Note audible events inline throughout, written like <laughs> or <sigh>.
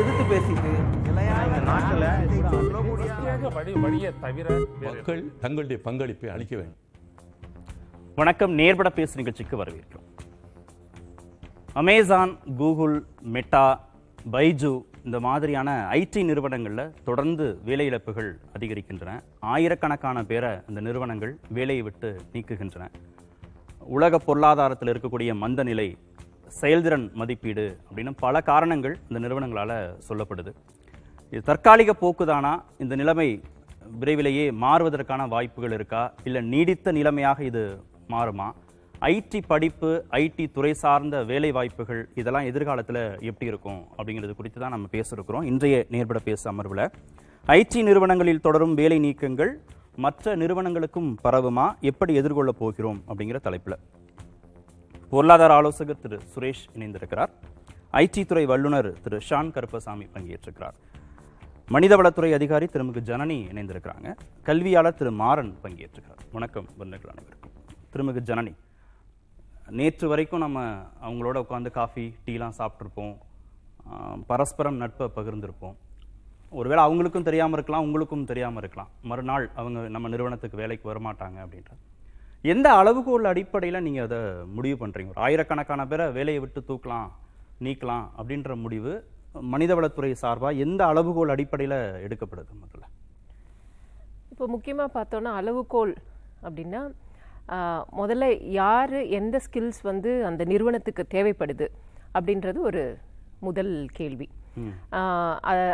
எதிர்த்து பேசிட்டு மக்கள் தங்களுடைய பங்களிப்பை அளிக்க வேண்டும். வணக்கம் நேர்பட பேசு நிகழ்ச்சிக்கு வரவேற்கிறோம். அமேசான் கூகுள் மெட்டா பைஜு இந்த மாதிரியான ஐடி நிறுவனங்களில் தொடர்ந்து வேலை இழப்புகள் அதிகரிக்கின்றன. ஆயிரக்கணக்கான பேரை இந்த நிறுவனங்கள் வேலையை விட்டு நீக்குகின்றன. உலக பொருளாதாரத்தில் இருக்கக்கூடிய மந்த நிலை செயல்திறன் மதிப்பீடு அப்படின்னு பல காரணங்கள் இந்த நிறுவனங்களால் சொல்லப்படுது. இது தற்காலிக போக்குதானா? இந்த நிலைமை விரைவிலேயே மாறுவதற்கான வாய்ப்புகள் இருக்கா? இல்லை நீடித்த நிலைமையாக இது மாறுமா? ஐடி படிப்பு ஐடி துறை சார்ந்த வேலை வாய்ப்புகள் இதெல்லாம் எதிர்காலத்தில் எப்படி இருக்கும் அப்படிங்கிறது குறித்து தான் நம்ம பேசியிருக்கிறோம் இன்றைய நேர்பட பேச அமர்வில். ஐடி நிறுவனங்களில் தொடரும் வேலை நீக்கங்கள் மற்ற நிறுவனங்களுக்கும் பரவுமா? எப்படி எதிர்கொள்ளப் போகிறோம் அப்படிங்கிற தலைப்பில். பொருளாதார ஆலோசகர் திரு சுரேஷ் இணைந்திருக்கிறார். ஐடி துறை வல்லுநர் திரு ஷான் கருப்பசாமி பங்கேற்றிருக்கிறார். மனிதவளத்துறை அதிகாரி திருமிகு ஜனனி இணைந்திருக்கிறாங்க. கல்வியாளர் திரு மாறன் பங்கேற்றிருக்கிறார் வணக்கம் வல்லுநர்கள் அனைவருக்கும். திருமிகு ஜனனி நேற்று வரைக்கும் நம்ம அவங்களோட உட்காந்து காஃபி டீலாம் சாப்பிட்ருப்போம் பரஸ்பரம் நட்பை பகிர்ந்திருப்போம். ஒருவேளை அவங்களுக்கும் தெரியாமல் இருக்கலாம் உங்களுக்கும் தெரியாமல் இருக்கலாம். மறுநாள் அவங்க நம்ம நிறுவனத்துக்கு வேலைக்கு வரமாட்டாங்க அப்படின்ற எந்த அளவுகோல் அடிப்படையில் நீங்கள் அதை முடிவு பண்ணுறீங்க ஒரு ஆயிரக்கணக்கான பேரை வேலையை விட்டு தூக்கலாம் நீக்கலாம் அப்படின்ற முடிவு மனிதவளத்துறை சார்பாக எந்த அளவுகோல் அடிப்படையில் எடுக்கப்படுது முதல்ல? இப்போ முக்கியமாக பார்த்தோன்னா அளவுகோல் அப்படின்னா முதல்ல யார் எந்த ஸ்கில்ஸ் வந்து அந்த நிறுவனத்துக்கு தேவைப்படுது அப்படின்றது ஒரு முதல் கேள்வி.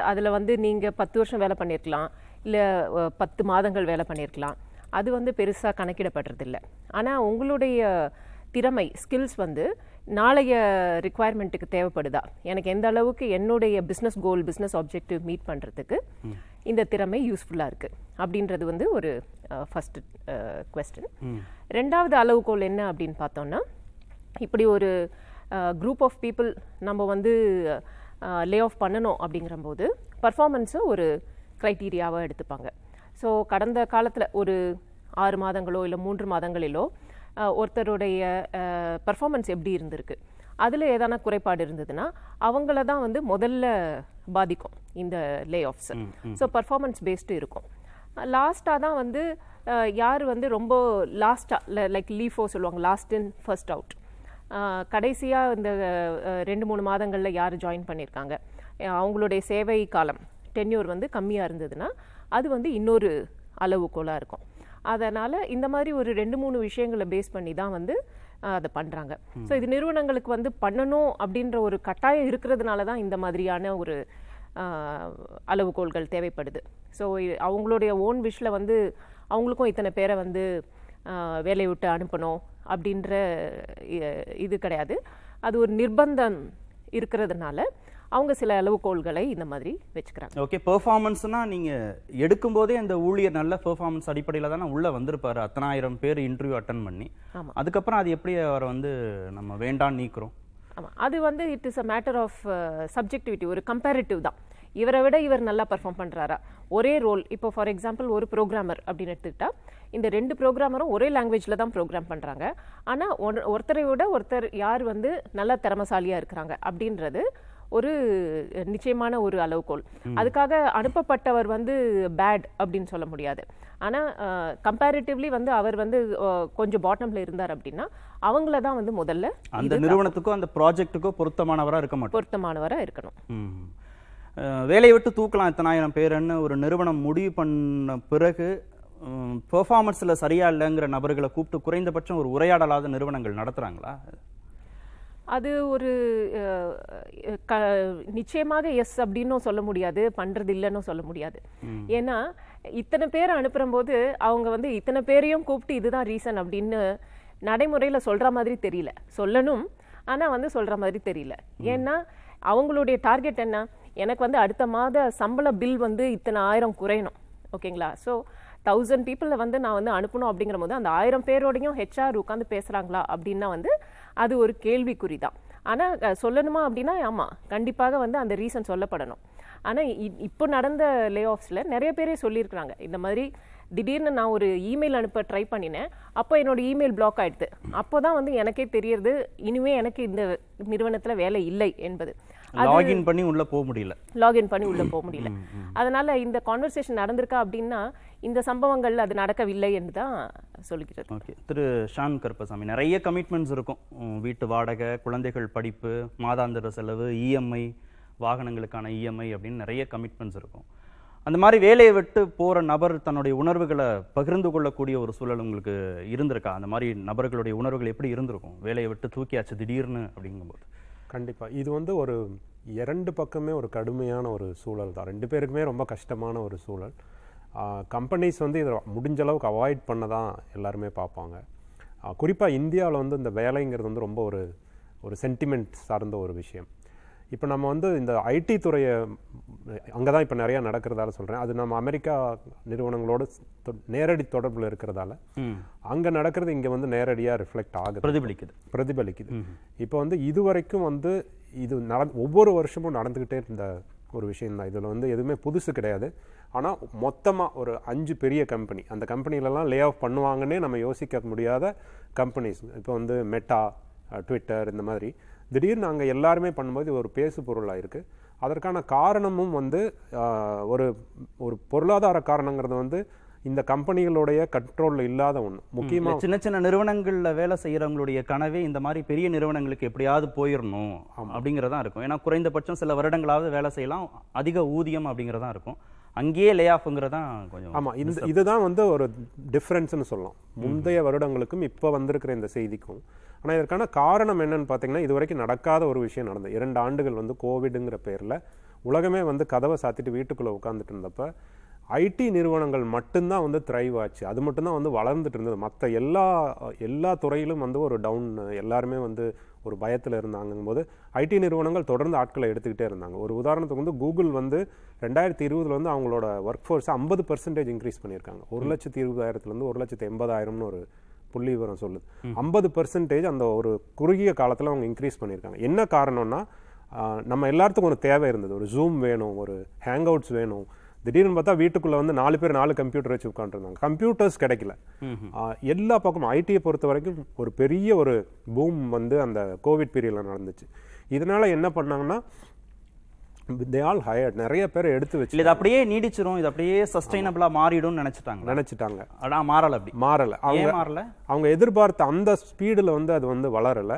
அதில் வந்து நீங்கள் பத்து வருஷம் வேலை பண்ணியிருக்கலாம் இல்லை பத்து மாதங்கள் வேலை பண்ணியிருக்கலாம் அது வந்து பெருசாக கணக்கிடப்படுறதில்ல. ஆனால் உங்களுடைய திறமை ஸ்கில்ஸ் வந்து நாளைய ரிக்குவயர்மெண்ட்டுக்கு தேவைப்படுதா? எனக்கு எந்த அளவுக்கு என்னுடைய business goal business objective meet பண்ணுறதுக்கு இந்த திறமை யூஸ்ஃபுல்லாக இருக்குது அப்படின்றது வந்து ஒரு ஃபஸ்ட்டு கொஸ்டின் ரெண்டாவது அளவுகோல் என்ன அப்படின்னு பார்த்தோம்னா இப்படி ஒரு குரூப் ஆஃப் பீப்புள் நம்ம வந்து லே ஆஃப் பண்ணணும் அப்படிங்கிறம்போது பர்ஃபார்மன்ஸை ஒரு க்ரைட்டீரியாவாக எடுத்துப்பாங்க. ஸோ கடந்த காலத்தில் ஒரு ஆறு மாதங்களோ இல்லை மூன்று மாதங்களிலோ ஒருத்தருடைய பர்ஃபார்மன்ஸ் எப்படி இருந்திருக்கு? அதில் ஏதான குறைபாடு இருந்ததுன்னா அவங்கள தான் வந்து முதல்ல பாதிக்கும் இந்த lay offs so performance based இருக்கும். லாஸ்ட்டாக தான் வந்து யார் வந்து ரொம்ப லாஸ்ட்டாக லைக் லீஃபோ சொல்லுவாங்க லாஸ்ட் இன் ஃபர்ஸ்ட் அவுட் கடைசியாக இந்த ரெண்டு மூணு மாதங்களில் யார் ஜாயின் பண்ணியிருக்காங்க அவங்களுடைய சேவை காலம் டென்யூர் வந்து கம்மியாக இருந்ததுன்னா அது வந்து இன்னொரு அளவுகோலாக இருக்கும். அதனால் இந்த மாதிரி ஒரு ரெண்டு மூணு விஷயங்களை பேஸ் பண்ணி தான் வந்து அதை பண்ணுறாங்க ஸோ இது நிறுவனங்களுக்கு வந்து பண்ணணும் அப்படின்ற ஒரு கட்டாயம் இருக்கிறதுனால தான் இந்த மாதிரியான ஒரு அளவுகோல்கள் தேவைப்படுது. ஸோ அவங்களுடைய ஓன் விஷில் வந்து அவங்களுக்கும் இத்தனை பேரை வந்து வேலையை விட்டு அனுப்பணும் அப்படின்ற இது கிடையாது. அது ஒரு நிர்பந்தம் இருக்கிறதுனால அவங்க சில அளவுகோல்களை இந்த மாதிரி வச்சுக்கிறாங்க. ஓகே பெர்ஃபார்மன்ஸ்னா நீங்கள் எடுக்கும்போதே அந்த ஊழியர் நல்ல பெர்ஃபார்மன்ஸ் அடிப்படையில் தானே உள்ளே வந்திருப்பாரு. அத்தனாயிரம் பேர் இன்டர்வியூ அட்டன் பண்ணி. அதுக்கப்புறம் அது எப்படி அவரை வந்து நம்ம வேண்டான்னு நீக்குறோம்? ஆமாம் அது வந்து it is a matter of subjectivity ஒரு கம்பேரிட்டிவ் தான். இவரை விட இவர் நல்லா பெர்ஃபார்ம் பண்ணுறாரா ஒரே ரோல் இப்போ ஃபார் எக்ஸாம்பிள் ஒரு ப்ரோக்ராமர் அப்படின்னு எடுத்துக்கிட்டா இந்த ரெண்டு ப்ரோக்ராமரும் ஒரே லாங்குவேஜில் தான் ப்ரோக்ராம் பண்ணுறாங்க ஆனால் ஒருத்தரை விட ஒருத்தர் யார் வந்து நல்லா திறமசாலியாக இருக்கிறாங்க அப்படின்றது ஒரு நிச்சயமான ஒரு அளவுகோல். அதுக்காக அனுப்பப்பட்டவர் வந்து பேட் அப்படின்னு சொல்ல முடியாது. ஆனால் கம்பேரிட்டிவ்லி வந்து அவர் வந்து கொஞ்சம் பாட்டமில் இருந்தார் அப்படின்னா அவங்கள தான் வந்து முதல்ல அந்த நிறுவனத்துக்கோ அந்த ப்ராஜெக்ட்டுக்கோ பொருத்தமானவராக இருக்க மாட்டோம் பொருத்தமானவராக இருக்கணும். வேலையை விட்டு தூக்கலாம் இத்தனாயிரம் பேருன்னு ஒரு நிறுவனம் முடிவு பண்ண பிறகு பெர்ஃபார்மன்ஸில் சரியா இல்லைங்கிற நபர்களை கூப்பிட்டு குறைந்தபட்சம் ஒரு உரையாடலாத நிறுவனங்கள் நடத்துறாங்களா? அது ஒரு க நிச்சயமாக எஸ் அப்படின்னும் சொல்ல முடியாது பண்றது இல்லைன்னு சொல்ல முடியாது. ஏன்னா இத்தனை பேர் அனுப்புறம்போது அவங்க வந்து இத்தனை பேரையும் கூப்பிட்டு இதுதான் ரீசன் அப்படின்னு நடைமுறையில சொல்ற மாதிரி தெரியல. சொல்லணும் ஆனா வந்து சொல்ற மாதிரி தெரியல. ஏன்னா அவங்களுடைய டார்கெட் என்ன? எனக்கு வந்து அடுத்த மாத சம்பள பில் வந்து இத்தனை ஆயிரம் குறையணும். ஓகேங்களா? ஸோ தௌசண்ட் பீப்புளை வந்து நான் வந்து அனுப்பணும் அப்படிங்கிற போது அந்த ஆயிரம் பேரோடையும் ஹெச்ஆர் உட்காந்து பேசுகிறாங்களா அப்படின்னா வந்து அது ஒரு கேள்விக்குறி தான். ஆனால் சொல்லணுமா அப்படின்னா ஆமாம் கண்டிப்பாக வந்து அந்த ரீசன் சொல்லப்படணும். ஆனால் இப்போ நடந்த லே ஆஃப்ஸில் நிறைய பேரே சொல்லியிருக்கிறாங்க. இந்த மாதிரி திடீர்னு நான் ஒரு இமெயில் அனுப்ப ட்ரை பண்ணினேன். அப்போ என்னோடய இமெயில் பிளாக் ஆகிடுது அப்போ தான் வந்து எனக்கே தெரியறது இனிமே எனக்கு இந்த நிறுவனத்தில் வேலை இல்லை என்பது. லாகின் பண்ணி உள்ள போக முடியல. லாகின் பண்ணி உள்ள போக முடியல. அதனால இந்த கான்வர்சேஷன் நடந்திருக்கா அப்படின்னா இந்த சம்பவங்கள் அது நடக்கவில்லை என்று தான் சொல்கிறது. ஓகே. திரு ஷான் கருப்பசாமி நிறைய கமிட்மெண்ட்ஸ் இருக்கும். வீட்டு வாடகை குழந்தைகள் படிப்பு மாதாந்திர செலவு இஎம்ஐ வாகனங்களுக்கான இஎம்ஐ அப்படின்னு நிறைய கமிட்மெண்ட்ஸ் இருக்கும். அந்த மாதிரி வேலையை விட்டு போற நபர் தன்னுடைய உணர்வுகளை பகிர்ந்து கொள்ளக்கூடிய ஒரு சூழல் உங்களுக்கு இருந்திருக்கா? அந்த மாதிரி நபர்களுடைய உணர்வுகள் எப்படி இருந்திருக்கும்? வேலையை விட்டு தூக்கியாச்சு திடீர்னு அப்படிங்கும்போது. கண்டிப்பாக இது வந்து ஒரு இரண்டு பக்கமே ஒரு கடுமையான ஒரு சூழல் தான். ரெண்டு பேருக்குமே ரொம்ப கஷ்டமான ஒரு சூழல். கம்பெனிஸ் வந்து இதை முடிஞ்ச அளவுக்கு அவாய்ட் பண்ண தான் எல்லாருமே பார்ப்பாங்க. குறிப்பாக இந்தியாவில் வந்து இந்த வேலைங்கிறது வந்து ரொம்ப ஒரு ஒரு சென்டிமெண்ட் சார்ந்த ஒரு விஷயம். இப்போ நம்ம வந்து இந்த ஐடி துறையை அங்கே தான் இப்போ நிறையா நடக்கிறதால சொல்கிறேன் அது நம்ம அமெரிக்கா நிறுவனங்களோட நேரடி தொடர்பில் இருக்கிறதால. அங்கே நடக்கிறது இங்கே வந்து நேரடியாக ரிஃப்ளெக்ட் ஆகுது. பிரதிபலிக்குது. பிரதிபலிக்குது. இப்போ வந்து இதுவரைக்கும் வந்து இது நட ஒவ்வொரு வருஷமும் நடந்துக்கிட்டே இருந்த ஒரு விஷயம் தான். இதில் வந்து எதுவுமே புதுசு கிடையாது. ஆனால் மொத்தமாக ஒரு அஞ்சு பெரிய கம்பெனி அந்த கம்பெனிலலாம் லே ஆஃப் பண்ணுவாங்கன்னே நம்ம யோசிக்க முடியாத கம்பெனிஸ் இப்போ வந்து மெட்டா ட்விட்டர் இந்த மாதிரி. திடீர்னு அங்கே எல்லாருமே பண்ணும்போது ஒரு பேசு பொருளாக இருக்குது அதற்கான காரணமும் வந்து ஒரு ஒரு பொருளாதார காரணங்கிறது வந்து இந்த கம்பெனிகளுடைய கண்ட்ரோலில் இல்லாத ஒன்று முக்கியமாக சின்ன சின்ன நிறுவனங்கள்ல வேலை செய்யறவங்களுடைய கனவே இந்த மாதிரி பெரிய நிறுவனங்களுக்கு எப்படியாவது போயிடணும் அப்படிங்கறதா இருக்கும். ஏன்னா குறைந்தபட்சம் சில வருடங்களாவது வேலை செய்யலாம். அதிக ஊதியம் அப்படிங்கறதா இருக்கும். அங்கேயே லே ஆஃப்ங்கிறதா கொஞ்சம் ஆமா இந்த இதுதான் வந்து ஒரு டிஃப்ரென்ஸ்னு சொல்லலாம். முந்தைய வருடங்களுக்கும் இப்போ வந்திருக்கிற இந்த செய்திக்கும். ஆனா இதற்கான காரணம் என்னன்னு பார்த்தீங்கன்னா இது வரைக்கும் நடக்காத ஒரு விஷயம் நடந்தது. இரண்டு ஆண்டுகள் வந்து கோவிடுங்கிற பேர்ல உலகமே வந்து கதவை சாத்திட்டு வீட்டுக்குள்ள உட்காந்துட்டு இருந்தப்ப ஐடி நிறுவனங்கள் மட்டும்தான் வந்து த்ரைவ் ஆச்சு. அது மட்டும்தான் வந்து வளர்ந்துட்டு இருந்தது. மற்ற எல்லா எல்லா துறையிலும் வந்து ஒரு டவுன் எல்லாருமே வந்து ஒரு பயத்தில் இருந்தாங்கும் போது ஐடி நிறுவனங்கள் தொடர்ந்து ஆட்களை எடுத்துக்கிட்டே இருந்தாங்க. ஒரு உதாரணத்துக்கு வந்து கூகுள் வந்து ரெண்டாயிரத்தி இருபதுல வந்து அவங்களோட ஒர்க் ஃபோர்ஸ் ஐம்பது பர்சன்டேஜ் இன்க்ரீஸ் பண்ணியிருக்காங்க. ஒரு லட்சத்தி இருபதாயிரத்துலேருந்து ஒரு லட்சத்தி எண்பதாயிரம்னு ஒரு புள்ளி விவரம் சொல்லுது. ஐம்பது பர்சன்டேஜ் அந்த ஒரு குறுகிய காலத்தில் அவங்க இன்க்ரீஸ் பண்ணியிருக்காங்க. என்ன காரணம்னா நம்ம எல்லாத்துக்கும் ஒரு தேவை இருந்தது. ஒரு ஜூம் வேணும் ஒரு ஹேங் அவுட்ஸ் வேணும் திடீர்னு பார்த்தா வீட்டுக்குள்ள வந்து நாலு பேர் நாலு கம்ப்யூட்டர் வச்சு உட்காந்துருந்தாங்க கம்ப்யூட்டர்ஸ் கிடைக்கல. எல்லா பக்கமும் ஐடியை பொறுத்த வரைக்கும் ஒரு பெரிய ஒரு பூம் வந்து அந்த கோவிட் பீரியட்ல நடந்துச்சு. இதனால என்ன பண்ணாங்கன்னா தே ஆல் ஹயர்ட் நிறைய பேர் எடுத்து வச்சு இது அப்படியே நீடிச்சிரும். இது அப்படியே சஸ்டைனபிளா மாறிடும்னு நினைச்சிட்டாங்க நினைச்சிட்டாங்க. ஆனா மாறல அப்படி. மாறல. அவங்க மாறல? அவங்க எதிர்பார்த்த அந்த ஸ்பீடில் வந்து அது வந்து வளரல.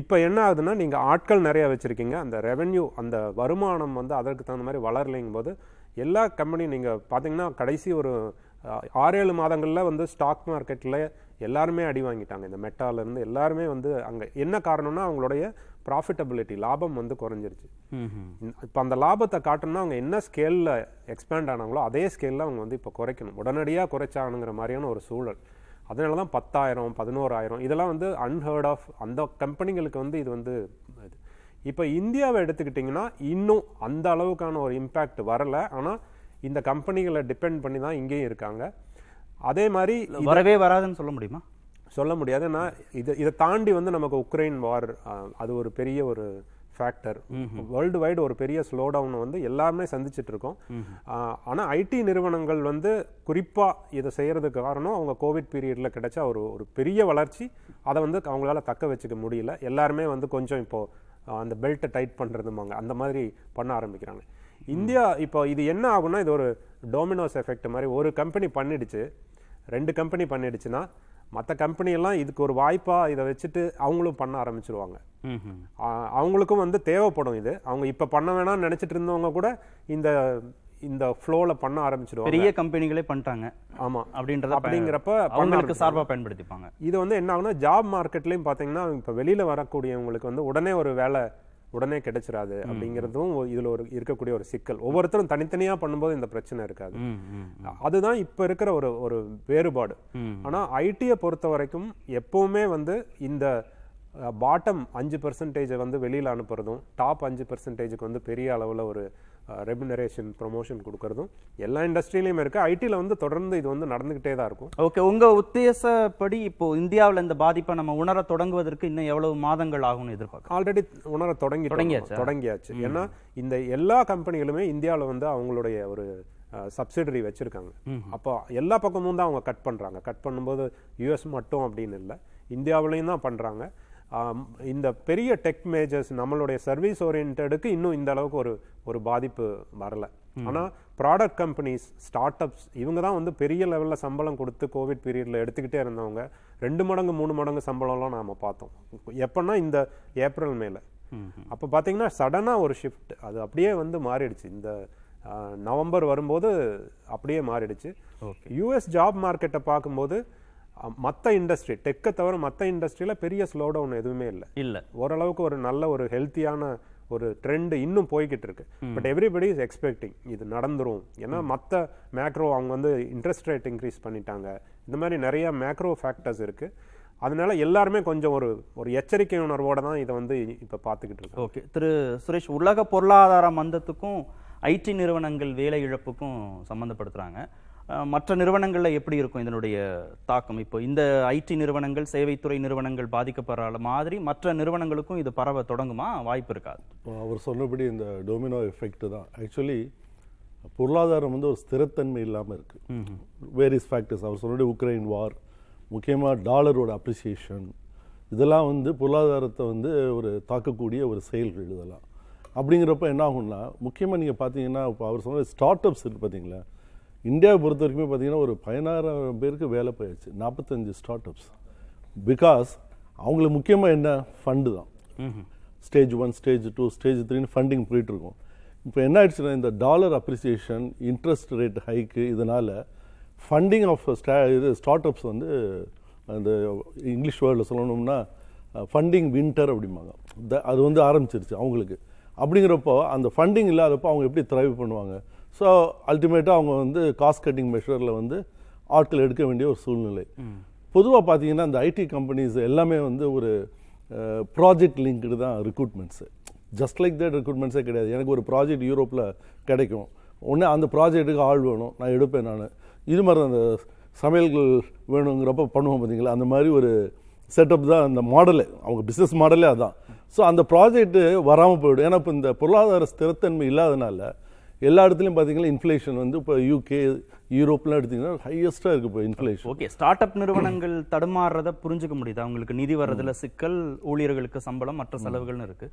இப்போ என்ன ஆகுதுன்னா நீங்கள் ஆட்கள் நிறைய வச்சுருக்கீங்க. அந்த ரெவென்யூ அந்த வருமானம் வந்து அதற்கு தகுந்த மாதிரி வளரலைங்கும் போது எல்லா கம்பெனியும் நீங்கள் பார்த்தீங்கன்னா கடைசி ஒரு ஆறு ஏழு மாதங்களில் வந்து ஸ்டாக் மார்க்கெட்டில் எல்லாருமே அடி வாங்கிட்டாங்க. இந்த மெட்டால இருந்து எல்லாருமே வந்து அங்கே என்ன காரணம்னா அவங்களுடைய ப்ராஃபிட்டபிலிட்டி லாபம் வந்து குறைஞ்சிருச்சு. இப்போ அந்த லாபத்தை காட்டணும்னா அவங்க என்ன ஸ்கேலில் எக்ஸ்பேண்ட் ஆனாங்களோ அதே ஸ்கேலில் அவங்க வந்து இப்போ குறைக்கணும். உடனடியாக குறைச்சாகணுங்கிற மாதிரியான ஒரு சூழல். அதனால தான் பத்தாயிரம் பதினோராயிரம் இதெல்லாம் வந்து அன்ஹர்ட் ஆஃப் அந்த கம்பெனிகளுக்கு வந்து இது வந்து இது இப்போ இந்தியாவை எடுத்துக்கிட்டிங்கன்னா இன்னும் அந்த அளவுக்கான ஒரு இம்பேக்ட் வரல. ஆனால் இந்த கம்பெனிகளை டிபெண்ட் பண்ணி தான் இங்கேயும் இருக்காங்க. அதே மாதிரி வரவே வராதுன்னு சொல்ல முடியுமா? சொல்ல முடியாது. ஏன்னா இது இதை தாண்டி வந்து நமக்கு உக்ரைன் வார் அது ஒரு பெரிய ஒரு ஃபேக்டர் வேர்ல்டு வைடு ஒரு பெரிய ஸ்லோ டவுன் வந்து எல்லாருமே சந்திச்சிட்டு இருக்கோம். ஆஹ் ஆனா ஐடி நிறுவனங்கள் வந்து குறிப்பா இதை செய்யறதுக்கு காரணம் அவங்க கோவிட் பீரியட்ல கிடைச்ச ஒரு ஒரு பெரிய வளர்ச்சி. அதை வந்து அவங்களால தக்க வச்சுக்க முடியல. எல்லாருமே வந்து கொஞ்சம் இப்போ ஆஹ் அந்த பெல்ட்டை டைட் பண்றதுமாங்க அந்த மாதிரி பண்ண ஆரம்பிக்கிறாங்க. இந்தியா இப்போ இது என்ன ஆகும்னா இது ஒரு டோமினோஸ் எஃபெக்ட் மாதிரி ஒரு கம்பெனி பண்ணிடுச்சு. ரெண்டு கம்பெனி பண்ணிடுச்சுன்னா மற்ற கம்பெனியெல்லாம் இதுக்கு ஒரு வாய்ப்பாக இதை வச்சுட்டு அவங்களும் பண்ண ஆரம்பிச்சிருவாங்க. அவங்களுக்கும் வந்து தேவைப்படும் இது. அவங்க இப்போ பண்ண வேணாம்னு நினைச்சிட்டு இருந்தவங்க கூட இந்த இந்த ஃப்ளோவில் பண்ண ஆரம்பிச்சிருவாங்க பெரிய கம்பெனிகளே பண்ணிட்டாங்க. ஆமா. அப்படின்றத அப்படிங்கிறப்ப அவங்களுக்கு ஆரம்பிச்சிருவாங்க. சார்பா பயன்படுத்திப்பாங்க. இது வந்து என்ன ஆகுனா ஜாப் மார்க்கெட்லயும் பாத்தீங்கன்னா இப்போ வெளியில வரக்கூடியவங்களுக்கு வந்து உடனே ஒரு வேலை உடனே கிடைச்சிராது அப்படிங்கிறதும் இதுல ஒரு இருக்கக்கூடிய ஒரு சிக்கல். ஒவ்வொருத்தரும் தனித்தனியா பண்ணும்போது இந்த பிரச்சனை இருக்காது. அதுதான் இப்ப இருக்கிற ஒரு ஒரு வேறுபாடு. ம். ஆனா ஐடியை பொறுத்த வரைக்கும் எப்பவுமே வந்து இந்த பாட்டம் அஞ்சு பர்சன்டேஜை வந்து வெளியில அனுப்புறதும் டாப் அஞ்சு பர்சன்டேஜுக்கு வந்து பெரிய அளவுல ஒரு ரெமுனரேஷன் ப்ரொமோஷன் கொடுக்கறதும் எல்லா இண்டஸ்ட்ரியிலையும் இருக்கு. ஐடியில் வந்து தொடர்ந்து இது வந்து நடந்துகிட்டே தான் இருக்கும். ஓகே உங்க உத்தேசப்படி இப்போ இந்தியாவுல இந்த பாதிப்பை நம்ம உணர தொடங்குவதற்கு இன்னும் எவ்வளவு மாதங்கள் ஆகும்னு எதிர்பார்க்கலாம் ஆல்ரெடி உணர தொடங்கி தொடங்கியாச்சா? தொடங்கியாச்சு. ஏன்னா இந்த எல்லா கம்பெனிகளுமே இந்தியாவில் வந்து அவங்களுடைய ஒரு சப்சிடரி வச்சுருக்காங்க. அப்போ எல்லா பக்கமும் தான் அவங்க கட் பண்ணுறாங்க கட் பண்ணும்போது யூஎஸ் மட்டும் அப்படின்னு இல்லை. இந்தியாவிலையும் தான் பண்ணுறாங்க இந்த பெரிய டெக் மேஜர்ஸ் நம்மளுடைய சர்வீஸ் ஓரியன்டுக்கு இன்னும் இந்த அளவுக்கு ஒரு ஒரு பாதிப்பு வரல. ஆனால் ப்ராடக்ட் கம்பெனிஸ் ஸ்டார்ட் அப்ஸ் இவங்க தான் வந்து பெரிய லெவலில் சம்பளம் கொடுத்து கோவிட் பீரியடில் எடுத்துக்கிட்டே இருந்தவங்க ரெண்டு மடங்கு மூணு மடங்கு சம்பளம்லாம் நாம் பார்த்தோம். எப்போன்னா இந்த ஏப்ரல் மேல. அப்போ பார்த்தீங்கன்னா சடனாக ஒரு ஷிஃப்ட் அது அப்படியே வந்து மாறிடுச்சு. இந்த நவம்பர் வரும்போது அப்படியே மாறிடுச்சு. யூஎஸ் ஜாப் மார்க்கெட்டை பார்க்கும்போது மற்ற இண்டஸ்ட்ரி டெக்கை தவிர மற்ற இண்டஸ்ட்ரியில் பெரிய ஸ்லோ டவுன் எதுவுமே இல்லை. இல்ல. ஓரளவுக்கு ஒரு நல்ல ஒரு ஹெல்த்தியான ஒரு ட்ரெண்ட் இன்னும் போய்கிட்டு இருக்கு. பட் எவ்ரிபடி இஸ் எக்ஸ்பெக்டிங் இது நடந்துரும். ஏன்னா மற்ற மேக்ரோ அவங்க வந்து இன்ட்ரெஸ்ட் ரேட் இன்க்ரீஸ் பண்ணிட்டாங்க. இந்த மாதிரி நிறைய மேக்ரோ ஃபேக்டர்ஸ் இருக்கு. அதனால எல்லாருமே கொஞ்சம் ஒரு ஒரு எச்சரிக்கை உணர்வோட தான் இதை வந்து இப்போ பார்த்துக்கிட்டு இருக்கோம் ஓகே. திரு சுரேஷ் உலக பொருளாதார மந்தத்துக்கும் ஐடி நிறுவனங்கள் வேலை இழப்புக்கும் சம்மந்தப்படுத்துறாங்க அஹ், மற்ற நிறுவனங்கள்ல எப்படி இருக்கும் இதனுடைய தாக்கம்? இப்போ இந்த ஐடி நிறுவனங்கள் சேவைத்துறை நிறுவனங்கள் பாதிக்கப்படுற மாதிரி மற்ற நிறுவனங்களுக்கும் இது பரவ தொடங்குமா? வாய்ப்பு இருக்காது இப்போ அவர் சொன்னபடி இந்த டொமினோ எஃபெக்ட் தான். ஆக்சுவலி பொருளாதாரம் வந்து ஒரு ஸ்திரத்தன்மை இல்லாமல் இருக்கு. வேரியஸ் ஃபேக்டர்ஸ் அவர் சொன்னபடி உக்ரைன் வார் முக்கியமாக டாலரோட அப்ரிசியேஷன் இதெல்லாம் வந்து பொருளாதாரத்தை வந்து ஒரு தாக்கக்கூடிய ஒரு செயல்கள் இதெல்லாம். அப்படிங்கிறப்ப என்ன ஆகும்னா முக்கியமாக நீங்கள் பார்த்தீங்கன்னா இப்போ அவர் சொன்ன ஸ்டார்ட் அப்ஸ் இருக்குது பார்த்தீங்களா இந்தியாவை பொறுத்த வரைக்குமே பார்த்தீங்கன்னா ஒரு பதினாறாயிரம் பேருக்கு வேலை போயிடுச்சு நாற்பத்தஞ்சு ஸ்டார்ட் அப்ஸ் பிகாஸ் அவங்களுக்கு முக்கியமாக என்ன? ஃபண்டு தான். Stage one stage two stage த்ரீன்னு ஃபண்டிங் போயிட்டு இருக்கும் இப்போ என்ன ஆயிடுச்சுன்னா இந்த dollar appreciation interest rate hike இதனால ஃபண்டிங் ஆஃப் ஸ்டா இது ஸ்டார்ட் அப்ஸ் வந்து அந்த இங்கிலீஷ் வேர்டில் சொல்லணும்னா ஃபண்டிங் வின்டர் அப்படிம்பாங்க. அது வந்து ஆரம்பிச்சிருச்சு அவங்களுக்கு. அப்படிங்கிறப்போ அந்த ஃபண்டிங் இல்லாதப்போ அவங்க எப்படி த்ரைவ் பண்ணுவாங்க? ஸோ அல்டிமேட்டாக அவங்க வந்து காஸ்ட் கட்டிங் மெஷரில் வந்து ஆட்கள் எடுக்க வேண்டிய ஒரு சூழ்நிலை. பொதுவாக பார்த்தீங்கன்னா இந்த ஐடி கம்பெனிஸ் எல்லாமே வந்து ஒரு ப்ராஜெக்ட் லிங்க்டு தான் ரெக்ரூட்மெண்ட்ஸு ஜஸ்ட் லைக் தட் ரெக்ரூட்மெண்ட்ஸே கிடையாது. எனக்கு ஒரு ப்ராஜெக்ட் யூரோப்பில் கிடைக்கும். உடனே அந்த ப்ராஜெக்ட்டுக்கு ஆள் வேணும். நான் எடுப்பேன் நான். இது மாதிரி அந்த சமையல்கள் வேணுங்கிறப்ப பண்ணுவோம் பார்த்தீங்களா அந்த மாதிரி ஒரு செட்டப் தான் அந்த மாடலே அவங்க பிஸ்னஸ் மாடலே அதான். ஸோ அந்த ப்ராஜெக்ட்டு வராமல் போயிடும். ஏன்னா இப்போ இந்த பொருளாதார ஸ்திரத்தன்மை இல்லாதனால எல்லா இடத்துலையும் பார்த்தீங்கன்னா இன்ஃப்ளேஷன் வந்து இப்போ யூகே யூரோப்லாம் எடுத்தீங்கன்னா ஹையஸ்ட்டாக இருக்குது இப்போ இன்ஃப்ளேஷன் ஓகே ஸ்டார்ட் அப் நிறுவனங்கள் தடுமாறுறத புரிஞ்சுக்க முடியுது? அவங்களுக்கு நிதி வர்றதுல சிக்கல் ஊழியர்களுக்கு சம்பளம் மற்ற செலவுகள்னு இருக்குது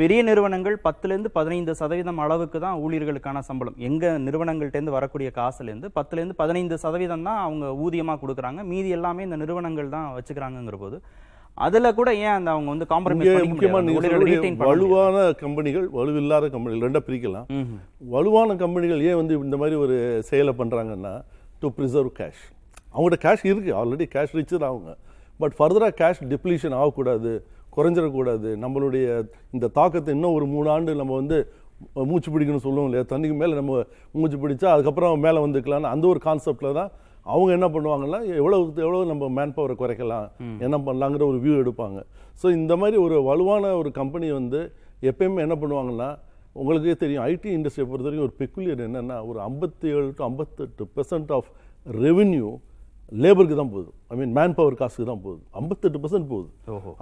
பெரிய நிறுவனங்கள் பத்துலேருந்து பதினைந்து சதவீதம் அளவுக்கு தான் ஊழியர்களுக்கான சம்பளம். எங்கள் நிறுவனங்கள்ட்ட இருந்து வரக்கூடிய காசுலேருந்து பத்துலேருந்து பதினைந்து சதவீதம் தான் அவங்க ஊதியமாக கொடுக்குறாங்க. மீதி எல்லாமே இந்த நிறுவனங்கள் தான் வச்சுக்கிறாங்கங்கிற போது அதுல கூட ஏன் அந்த அவங்க வந்து காம்ப்ரமைஸ் முடியாது. வலுவான கம்பெனிகள் வலுவில்லாத கம்பெனிகள் ரெண்டா பிரிக்கலாம். வலுவான கம்பெனிகள் ஏன் வந்து இந்த மாதிரி ஒரு செயலை பண்ணுறாங்கன்னா டு ப்ரிசர்வ் கேஷ் அவங்கள்ட்ட கேஷ் இருக்குது ஆல்ரெடி கேஷ் ரிச்சர் அவங்க. பட் ஃபர்தராக கேஷ் டிப்ளீஷன் ஆகக்கூடாது குறைஞ்சிடக்கூடாது. நம்மளுடைய இந்த தாக்கத்தை இன்னும் ஒரு மூணு ஆண்டு நம்ம வந்து மூச்சு பிடிக்கணும்னு சொல்லுவோம் இல்லையா? தண்ணிக்கு மேலே நம்ம மூச்சு பிடிச்சா அதுக்கப்புறம் மேலே வந்துக்கலாம்னு அந்த ஒரு கான்செப்டில் தான் அவங்க என்ன பண்ணுவாங்கன்னா எவ்வளவு எவ்வளவு நம்ம மேன் பவரை குறைக்கலாம் என்ன பண்ணலாங்கிற ஒரு வியூ எடுப்பாங்க. ஸோ இந்த மாதிரி ஒரு வலுவான ஒரு கம்பெனி வந்து எப்பயுமே என்ன பண்ணுவாங்கன்னா உங்களுக்கே தெரியும் ஐடி இண்டஸ்ட்ரியை பொறுத்த வரைக்கும் ஒரு பெக்குலியர் என்னன்னா ஒரு ஐம்பத்தி ஏழு டு ஐம்பத்தெட்டு பெர்சன்ட் ஆஃப் ரெவென்யூ லேபருக்கு தான் போகுது. ஐ மீன் மேன் பவர் காசுக்கு தான் போகுது. ஐம்பத்தெட்டு பர்சன்ட் போகுது.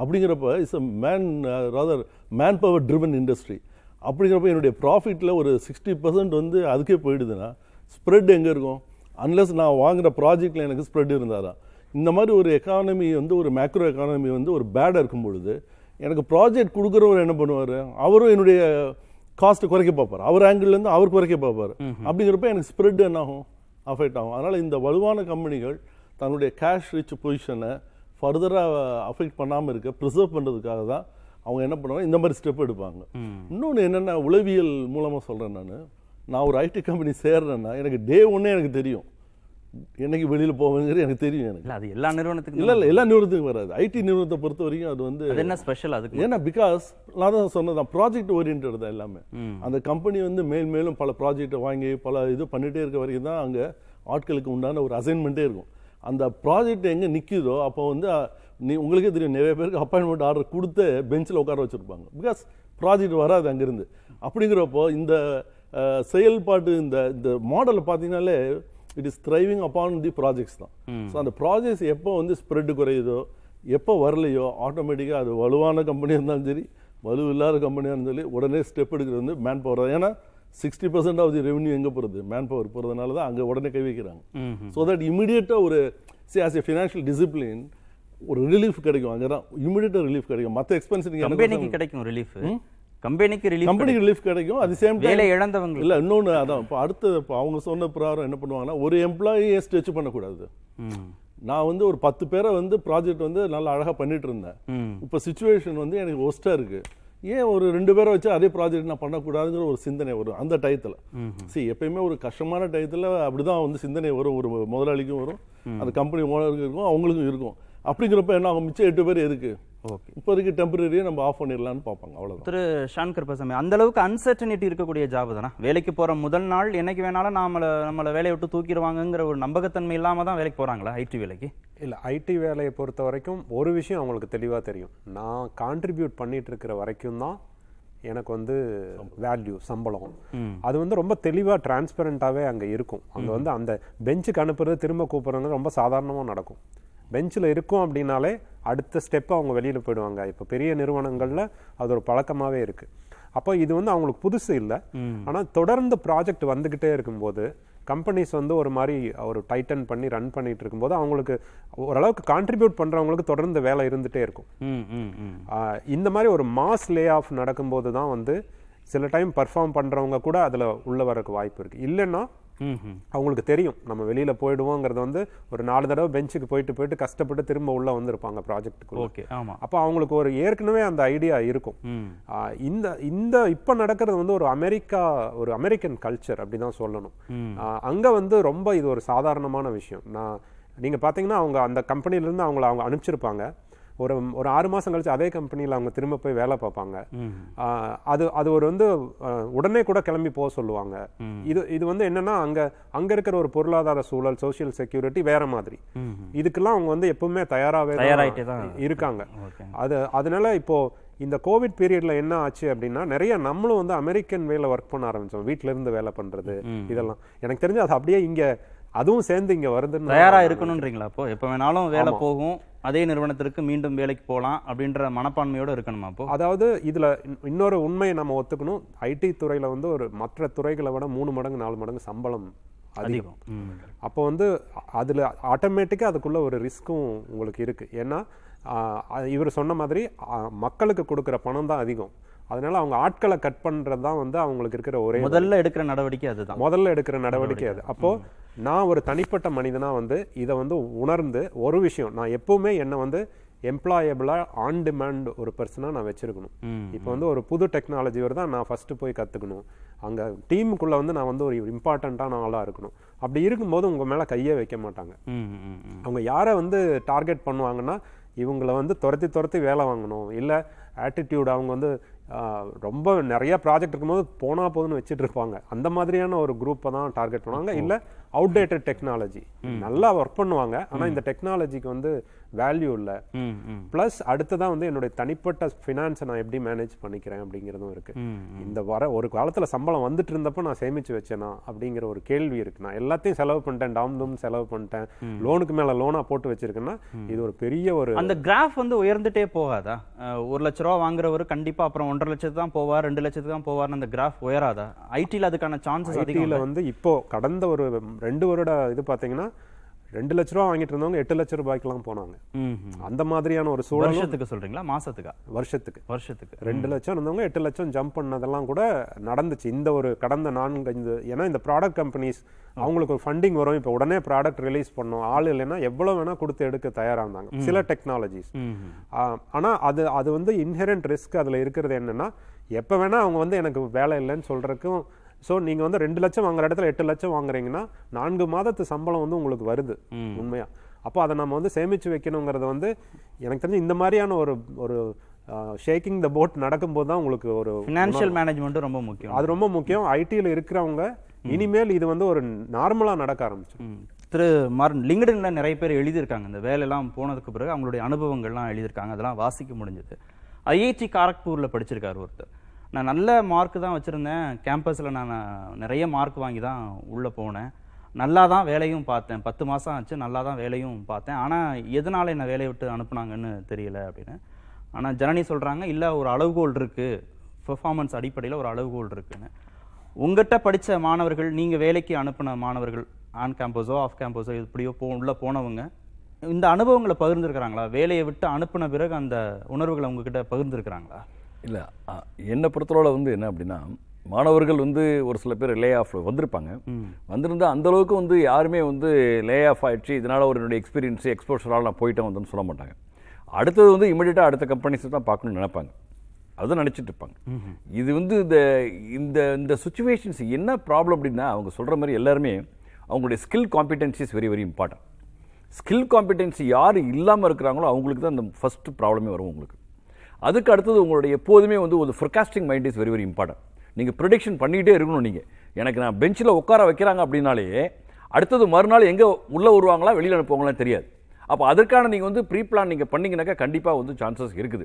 அப்படிங்கிறப்ப it's a man rather man power driven industry அப்படிங்கிறப்ப என்னுடைய ப்ராஃபிட்டில் ஒரு சிக்ஸ்டி பர்சன்ட் வந்து அதுக்கே போயிடுதுன்னா ஸ்ப்ரெட் எங்கே இருக்கும்? அன்லெஸ் நான் வாங்குற ப்ராஜெக்டில் எனக்கு ஸ்ப்ரெட் இருந்தாதான் இந்த மாதிரி ஒரு எக்கானமி வந்து ஒரு மேக்ரோ எக்கானமி வந்து ஒரு பேடாக இருக்கும் பொழுது எனக்கு ப்ராஜெக்ட் கொடுக்குறவர் என்ன பண்ணுவார்? அவரும் என்னுடைய காஸ்ட் குறைக்க பார்ப்பார். அவர் ஆங்கிள்லேருந்து அவர் குறைக்க பார்ப்பார். அப்படிங்கிறப்ப எனக்கு ஸ்ப்ரெட் என்ன ஆகும்? அஃபெக்ட் ஆகும். அதனால் இந்த வலுவான கம்பெனிகள் தன்னுடைய கேஷ் ரிச் பொசிஷனை ஃபர்தராக அஃபெக்ட் பண்ணாமல் இருக்க ப்ரிசர்வ் பண்ணுறதுக்காக தான் அவங்க என்ன பண்ணுவாங்க? இந்த மாதிரி ஸ்டெப் எடுப்பாங்க. இன்னொன்று என்னென்ன உளவியல் மூலமாக சொல்கிறேன் நான். நான் ஒரு ஐடி கம்பெனி சேர்றேன்னா எனக்கு டே ஒன்னே எனக்கு தெரியும். என்னைக்கு வெளியில் போவேங்கிறது எனக்கு தெரியும் எனக்கு. அது எல்லா நிறுவனத்துக்கும் இல்லை இல்லை எல்லா நிறுவனத்துக்கும் வராது. ஐடி நிறுவனத்தை பொறுத்த வரைக்கும் அது வந்து என்ன ஸ்பெஷல் அதுக்கு? ஏன்னா பிகாஸ் நான் தான் சொன்னதான் ப்ராஜெக்ட் ஓரியன்ட் தான் எல்லாமே. அந்த கம்பெனி வந்து மேல் மேலும் பல ப்ராஜெக்டை வாங்கி பல இது பண்ணிட்டே இருக்க வரைக்கும் தான் அங்கே ஆட்களுக்கு உண்டான ஒரு அசைன்மெண்ட்டே இருக்கும். அந்த ப்ராஜெக்ட் எங்கே நிற்கிதோ அப்போ வந்து நீ உங்களுக்கே தெரியும் நிறைய பேருக்கு அப்பாயின்மெண்ட் ஆர்டர் கொடுத்து பெஞ்சில் உட்கார வச்சுருப்பாங்க. பிகாஸ் ப்ராஜெக்ட் வராது அங்கேருந்து. அப்படிங்கிறப்போ இந்த செயல்பாடு இந்த இந்த மாடலை பார்த்தீங்கன்னாலே it is driving upon the projects தான். ஸோ அந்த ப்ராஜெக்ட்ஸ் எப்போ வந்து ஸ்ப்ரெட் குறையுதோ எப்போ வரலையோ ஆட்டோமேட்டிக்காக அது வலுவான கம்பெனியாக இருந்தாலும் சரி வலு இல்லாத கம்பெனியாக இருந்தாலும் சரி உடனே ஸ்டெப் எடுக்கிறது வந்து மேன் பவர் தான் ஏன்னா sixty percent of the revenue எங்கே போகிறது மேன் பவர் போகிறதுனால தான் அங்கே உடனே கை வைக்கிறாங்க. ஸோ தட் இமிடியேட்டாக ஒரு see as a financial discipline ஒரு ரிலீஃப் கிடைக்கும். அங்கே தான் இமிடியேட்டாக ரிலீஃப் கிடைக்கும் மற்ற எக்ஸ்பென்ஸ் கம்பெனிக்கு நீங்கள் கிடைக்கும் ரிலீஃப் கம்பெனிக்கு ரிலீஃப் கம்பெனிக்கு ரிலீஃப் கிடைக்கும். அது சேம் வேலை இழந்தவங்க இல்ல இன்னொன்னு அதான் இப்போ அடுத்த இப்போ அவங்க சொன்ன பிரகாரம் என்ன பண்ணுவாங்கன்னா ஒரு எம்ப்ளாயியே ஸ்ட்ரெச் பண்ணக்கூடாது. நான் வந்து ஒரு பத்து பேரை வந்து ப்ராஜெக்ட் வந்து நல்லா அழகா பண்ணிட்டு இருந்தேன். இப்போ சுச்சுவேஷன் வந்து எனக்கு ஒஸ்டா இருக்கு. ஏன் ஒரு ரெண்டு பேரை வச்சு அதே ப்ராஜெக்ட் நான் பண்ணக்கூடாதுங்கிற ஒரு சிந்தனை வரும் அந்த டயத்தில். see எப்பயுமே ஒரு கஷ்டமான டயத்தில் அப்படிதான் வந்து சிந்தனை வரும் ஒரு முதலாளிக்கும் வரும். அந்த கம்பெனி ஓனருக்கும் இருக்கும் அவங்களுக்கும் இருக்கும். அப்படிங்கிறப்ப என்ன அவங்க மிச்சம் எட்டு பேர் இருக்கு ஓகே. இப்போதைக்கு டெம்பரரியாக நம்ம ஆஃப் பண்ணிடலாம்னு பார்ப்பாங்க. அவ்வளவுதான். திரு ஷான்கர் பசாமி அந்த அளவுக்கு அன்சர்டனிட்டி இருக்கக்கூடிய ஜாப் தானே? வேலைக்கு போற முதல் நாள் என்னைக்கு வேணாலும் நாமள நம்மளை வேலையை விட்டு தூக்கிடுவாங்கங்கிற ஒரு நம்பகத்தன்மை இல்லாம தான் வேலைக்கு போறாங்களா ஐடி வேலைக்கு? இல்லை ஐடி வேலையை பொறுத்த வரைக்கும் ஒரு விஷயம் அவங்களுக்கு தெளிவாக தெரியும். நான் கான்ட்ரிபியூட் பண்ணிட்டு இருக்கிற வரைக்கும் தான் எனக்கு வந்து வேல்யூ சம்பளம். அது வந்து ரொம்ப தெளிவாக டிரான்ஸ்பரண்ட்டாகவே அங்கே இருக்கும். அங்கே வந்து அந்த பெஞ்சுக்கு அனுப்புறது திரும்ப கூப்பிட்றது ரொம்ப சாதாரணமாக நடக்கும். பெஞ்சில் இருக்கும் அப்படின்னாலே அடுத்த ஸ்டெப் அவங்க வெளியில் போயிடுவாங்க. இப்போ பெரிய நிறுவனங்களில் அது ஒரு பழக்கமாகவே இருக்குது அப்போ இது வந்து அவங்களுக்கு புதுசு இல்லை. ஆனால் தொடர்ந்து ப்ராஜெக்ட் வந்துக்கிட்டே இருக்கும்போது கம்பெனிஸ் வந்து ஒரு மாதிரி ஒரு டைட்டன் பண்ணி ரன் பண்ணிட்டு இருக்கும்போது அவங்களுக்கு ஓரளவுக்கு கான்ட்ரிபியூட் பண்ணுறவங்களுக்கு தொடர்ந்து வேலை இருந்துகிட்டே இருக்கும். இந்த மாதிரி ஒரு மாஸ் லே ஆஃப் நடக்கும்போது தான் வந்து சில டைம் பர்ஃபார்ம் பண்ணுறவங்க கூட அதில் உள்ள வரக்கு வாய்ப்பு இருக்குது இல்லைன்னா அவங்களுக்கு தெரியும். நம்ம வெளியில் போயிடுவோங்கிறது வந்து ஒரு நாலு தடவை பெஞ்சுக்கு போயிட்டு போயிட்டு கஷ்டப்பட்டு திரும்ப உள்ளே வந்திருப்பாங்க ப்ராஜெக்ட்டுக்கு ஓகே ஆமா. அப்போ அவங்களுக்கு ஒரு ஏற்கனவே அந்த ஐடியா இருக்கும். இந்த இந்த இப்போ நடக்கிறது வந்து ஒரு அமெரிக்கா ஒரு அமெரிக்கன் கல்ச்சர் அப்படி தான் சொல்லணும் அங்க வந்து ரொம்ப இது ஒரு சாதாரணமான விஷயம். நான் நீங்க பாத்தீங்கன்னா அவங்க அந்த கம்பெனில இருந்து அவங்கள அவங்க அனுப்பிச்சிருப்பாங்க. ஒரு ஒரு ஆறு மாசம் கழிச்சு அதே கம்பெனியில் அவங்க திரும்ப போய் வேலை பார்ப்பாங்க. அது அது ஒரு வந்து உடனே கூட கிளம்பி போக சொல்லுவாங்க. இது இது வந்து என்னன்னா அங்க அங்க இருக்கிற ஒரு பொருளாதார சூழல் சோஷியல் செக்யூரிட்டி வேற மாதிரி. இதுக்கெல்லாம் அவங்க வந்து எப்பவுமே தயாராகவே இருக்காங்க. அது அதனால இப்போ இந்த கோவிட் பீரியட்ல என்ன ஆச்சு அப்படின்னா நிறைய நம்மளும் வந்து அமெரிக்கன் வேல ஒர்க் பண்ண ஆரம்பிச்சோம். வீட்ல இருந்து வேலை பண்றது இதெல்லாம். எனக்கு தெரிஞ்சு அது அப்படியே இங்க அதுவும் சேர்ந்து இங்க வருதுன்னு தயாரா இருக்கணும்ன்றீங்களா அப்போ? எப்போ வேணாலும் வேலை போகும். அதே நிறுவனத்திற்கு மீண்டும் வேலைக்கு போகலாம் அப்படின்ற மனப்பான்மையோட இருக்கணுமா அப்போ? அதாவது இதுல இன்- இன்னொரு உண்மையை நம்ம ஒத்துக்கணும். ஐடி துறையில வந்து ஒரு மற்ற துறைகளை விட மூணு மடங்கு நாலு மடங்கு சம்பளம் அதிகம். அப்போ வந்து அதுல ஆட்டோமேட்டிக்காக அதுக்குள்ள ஒரு ரிஸ்க்கும் உங்களுக்கு இருக்கு. ஏன்னா இவர் சொன்ன மாதிரி மக்களுக்கு கொடுக்குற பணம் தான் அதிகம். அதனால அவங்க ஆட்களை கட் பண்றது தான் வந்து அவங்களுக்கு இருக்கிற ஒரே முதல்ல எடுக்கிற நடவடிக்கை அதுதான். முதல்ல எடுக்கிற நடவடிக்கை அது. அப்போ நான் ஒரு தனிப்பட்ட மனிதனா வந்து இதை வந்து உணர்ந்து ஒரு விஷயம் நான் எப்பவுமே என்னை வந்து எம்ப்ளாயபிளா ஆன் டிமாண்ட் ஒரு பர்சனா நான் வச்சிருக்கணும். இப்போ வந்து ஒரு புது டெக்னாலஜி வருதா நான் ஃபர்ஸ்ட் போய் கத்துக்கணும். அங்க டீமுக்குள்ள வந்து நான் வந்து ஒரு இம்பார்ட்டண்ட்டான ஆளா இருக்கணும். அப்படி இருக்கும்போது உங்க மேல கையே வைக்க மாட்டாங்க. அவங்க யாரை வந்து டார்கெட் பண்ணுவாங்கன்னா இவங்கள வந்து துரத்தி துரத்தி வேலை வாங்கணும். இல்லை ஆட்டிடியூட் அவங்க வந்து ரொம்ப நிறைய ப்ராஜெக்ட் இருக்கும்போது போனா போதுன்னு வச்சுட்டு இருப்பாங்க. அந்த மாதிரியான ஒரு குரூப்பை தான் டார்கெட் பண்ணுவாங்க. இல்லை அவுடேட்டட் டெக்னாலஜி நல்லா ஒர்க் பண்ணுவாங்க. ஆனா இந்த டெக்னாலஜிக்கு வந்து வேல்யூ இல்லை. ப்ளஸ் அடுத்ததான் வந்து என்னுடைய தனிப்பட்ட ஃபினான்ஸை நான் எப்படி மேனேஜ் பண்ணிக்கிறேன் அப்படிங்கிறதும் இருக்கு. இந்த வர ஒரு காலத்துல சம்பளம் வந்துட்டு இருந்தப்போ நான் சேமிச்சு வச்சேனா அப்படிங்கிற ஒரு கேள்வி இருக்கு. நான் எல்லாத்தையும் செலவு பண்ணிட்டேன். டாம் டூம் செலவு பண்ணிட்டேன். லோனுக்கு மேல லோனா போட்டு வச்சிருக்கேன்னா இது ஒரு பெரிய ஒரு அந்த கிராஃப் வந்து உயர்ந்துட்டே போகாதா? ஒரு லட்ச ரூபா வாங்குறவர் கண்டிப்பா அப்புறம் ஒன்றரை லட்சத்துக்கு தான் போவார் ரெண்டு லட்சத்துக்கு தான் போவார்னு அந்த கிராஃப் உயராதா? ஐடியில் அதுக்கான சான்சஸ் ஐடியில் வந்து இப்போ கடந்த ஒரு ரெண்டு வருட இது பாத்தீங்கன்னா ரெண்டு லட்ச ரூபா வாங்கிட்டு இருந்தவங்க எட்டு லட்ச ரூபாய்க்கெல்லாம் போனாங்க. அந்த மாதிரியான ஒரு சூழலும் வருஷத்துக்கு சொல்றீங்களா? மாசத்துக்கா? வருஷத்துக்கு. வருஷத்துக்கு. ரெண்டு லட்சம் இருந்தவங்க எட்டு லட்சம் ஜம்ப் பண்ணதெல்லாம் கூட நடந்துச்சு. இந்த ஒரு கடந்த நான்கு ஐந்து ஏன்னா இந்த ப்ராடக்ட் கம்பெனிஸ் அவங்களுக்கு ஒரு ஃபண்டிங் வரும். இப்போ உடனே ப்ராடக்ட் ரிலீஸ் பண்ணோம் ஆள் இல்லைன்னா எவ்வளவு வேணா கொடுத்து எடுக்க தயாரா இருந்தாங்க. சில டெக்னாலஜிஸ் ம் ம். ஆனா அது அது வந்து இன்ஹெரண்ட் ரிஸ்க் அதுல இருக்கிறது என்னன்னா எப்ப வேணா அவங்க வந்து எனக்கு வேலை இல்லைன்னு சொல்றதுக்கும் ஸோ நீங்க வந்து ரெண்டு லட்சம் வாங்குற இடத்துல எட்டு லட்சம் வாங்குறீங்கன்னா நான்கு மாதத்து சம்பளம் வந்து உங்களுக்கு வருது உண்மையா? அப்போ அதை நம்ம வந்து சேமிச்சு வைக்கணுங்கிறது வந்து எனக்கு தெரிஞ்சு இந்த மாதிரியான ஒரு ஒரு ஷேக்கிங் த போட் நடக்கும்போது தான் உங்களுக்கு ஒரு ஃபினான்ஷியல் மேனேஜ்மெண்ட்டும் ரொம்ப முக்கியம். அது ரொம்ப முக்கியம். ஐடியில் இருக்கிறவங்க இனிமேல் இது வந்து ஒரு நார்மலா நடக்க ஆரம்பிச்சு. திரு மாறன் லிங்க்டின்ல நிறைய பேர் எழுதியிருக்காங்க. இந்த வேலையெல்லாம் போனதுக்கு பிறகு அவங்களுடைய அனுபவங்கள்லாம் எழுதியிருக்காங்க. அதெல்லாம் வாசிக்க முடிஞ்சது. ஐஐடி காரக்பூர்ல படிச்சிருக்காரு ஒருத்தர். நான் நல்ல மார்க் தான் வச்சுருந்தேன். கேம்பஸில் நான் நிறைய மார்க் வாங்கி தான் உள்ளே போனேன். நல்லா தான் வேலையும் பார்த்தேன். பத்து மாதம் ஆச்சு நல்லா தான் வேலையும் பார்த்தேன். ஆனால் எதனால் என்னை வேலையை விட்டு அனுப்புனாங்கன்னு தெரியல அப்படின்னு. ஆனால் ஜனனி சொல்கிறாங்க இல்லை ஒரு அளவுகோல் இருக்குது பெர்ஃபார்மன்ஸ் அடிப்படையில் ஒரு அளவுகோல் இருக்குன்னு. உங்ககிட்ட படித்த மாணவர்கள் நீங்கள் வேலைக்கு அனுப்பின மாணவர்கள் ஆன் கேம்பஸோ ஆஃப் கேம்பஸோ எப்படியோ போ உள்ளே போனவங்க இந்த அனுபவங்களை பகிர்ந்துருக்கிறாங்களா? வேலையை விட்டு அனுப்பின பிறகு அந்த உணர்வுகளை உங்ககிட்ட பகிர்ந்துருக்கிறாங்களா? இல்லை என்னை பொறுத்தளவில் வந்து என்ன அப்படின்னா மாணவர்கள் வந்து ஒரு சில பேர் லே ஆஃப் வந்திருப்பாங்க வந்திருந்தா அந்த அளவுக்கு வந்து யாருமே வந்து லே ஆஃப் ஆயிடுச்சு இதனால ஒரு என்னுடைய எக்ஸ்பீரியன்ஸ் எக்ஸ்போஷரால் நான் போயிட்டேன் வந்துன்னு சொல்ல மாட்டாங்க. அடுத்தது வந்து இமீடியட்டாக அடுத்த கம்பெனிஸ் தான் பார்க்கணும்னு நினைப்பாங்க. அதுதான் நினச்சிட்டு இருப்பாங்க. இது வந்து இந்த இந்த இந்த சுச்சுவேஷன்ஸ் என்ன ப்ராப்ளம் அப்படின்னா அவங்க சொல்கிற மாதிரி எல்லாருமே அவங்களுடைய skill competency is very very important skill competency யார் இல்லாமல் இருக்கிறாங்களோ அவங்களுக்கு தான் அந்த ஃபர்ஸ்ட் ப்ராப்ளமே வரும் உங்களுக்கு. அதுக்கு அடுத்தது உங்களுடைய எப்போதுமே வந்து ஒரு forecasting mind is very very important நீங்கள் ப்ரொடிக்ஷன் பண்ணிகிட்டே இருக்கணும் நீங்கள் எனக்கு நான் பெஞ்சில் உட்கார வைக்கிறாங்க அப்படின்னாலே அடுத்தது மறுநாள் எங்கே உள்ளே வருவாங்களா வெளியில் அனுப்புவாங்களான்னு தெரியாது. அப்போ அதற்கான நீங்கள் வந்து ப்ரீ பிளான் நீங்கள் பண்ணீங்கன்னாக்கா கண்டிப்பாக வந்து சான்சஸ் இருக்குது.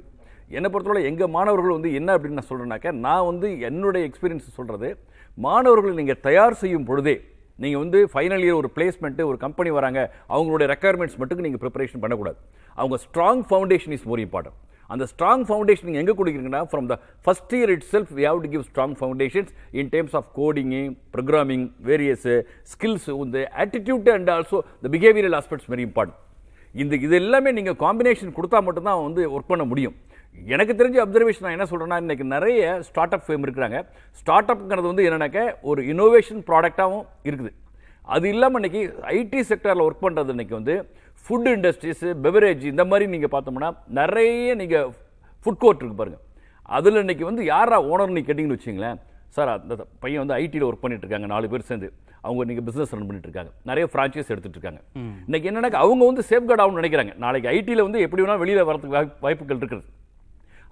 என்னை பொறுத்தவரை எங்கள் மாணவர்கள் வந்து என்ன அப்படின்னு நான் சொல்கிறேன்னாக்கா நான் வந்து என்னுடைய எக்ஸ்பீரியன்ஸ் சொல்கிறது மாணவர்களை நீங்கள் தயார் செய்யும் பொழுதே நீங்கள் வந்து ஃபைனல் இயர் ஒரு பிளேஸ்மெண்ட்டு ஒரு கம்பெனி வராங்க அவங்களுடைய ரெக்குயர்மெண்ட்ஸ் மட்டும் நீங்கள் ப்ரிப்பரேஷன் பண்ணக்கூடாது. அவங்க strong foundation is more important அந்த ஸ்ட்ராங் ஃபவுண்டேஷன் நீங்கள் எங்கே கொடுக்குறீங்கன்னா from the first year itself we have to give strong foundations in terms of coding programming various skills இந்த attitude and also the behavioural aspects very important இந்த இது எல்லாமே நீங்கள் combination கொடுத்தா மட்டும்தான் வந்து ஒர்க் பண்ண முடியும். எனக்கு தெரிஞ்ச அப்சர்வேஷன் நான் என்ன சொல்கிறேன்னா இன்றைக்கி நிறைய ஸ்டார்ட் அப் ஃபேம் இருக்கிறாங்க. ஸ்டார்ட் அப்ங்கிறது வந்து என்னென்னாக்க ஒரு இனோவேஷன் ப்ராடக்டாகவும் இருக்குது. அது இல்லாமல் இன்றைக்கி ஐடி செக்டரில் ஒர்க் பண்ணுறது இன்றைக்கி வந்து ஃபுட் இண்டஸ்ட்ரீஸ் பெவரேஜ் இந்த மாதிரி நீங்கள் பார்த்தோம்னா நிறைய நீங்கள் ஃபுட் கோர்ட் இருக்கு பாருங்க. அதில் இன்னைக்கு வந்து யாரா ஓனர் நீ கேட்டிங்கன்னு வச்சிங்களேன் சார் அந்த பையன் வந்து ஐடியில் ஒர்க் பண்ணிட்டு இருக்காங்க நாலு பேர் சேர்ந்து. அவங்க இன்னைக்கு பிசினஸ் ரன் பண்ணிட்டு இருக்காங்க நிறைய ஃப்ரான்ச்சைஸ் எடுத்துட்டு இருக்காங்க இன்னைக்கு என்னன்னா அவங்க வந்து சேஃப்கார்ட் ஆகும்னு நினைக்கிறாங்க. நாளைக்கு ஐடியில் வந்து எப்படி வேணா வெளியில் வரதுக்கு வாய்ப்பு- வாய்ப்புகள் இருக்குது.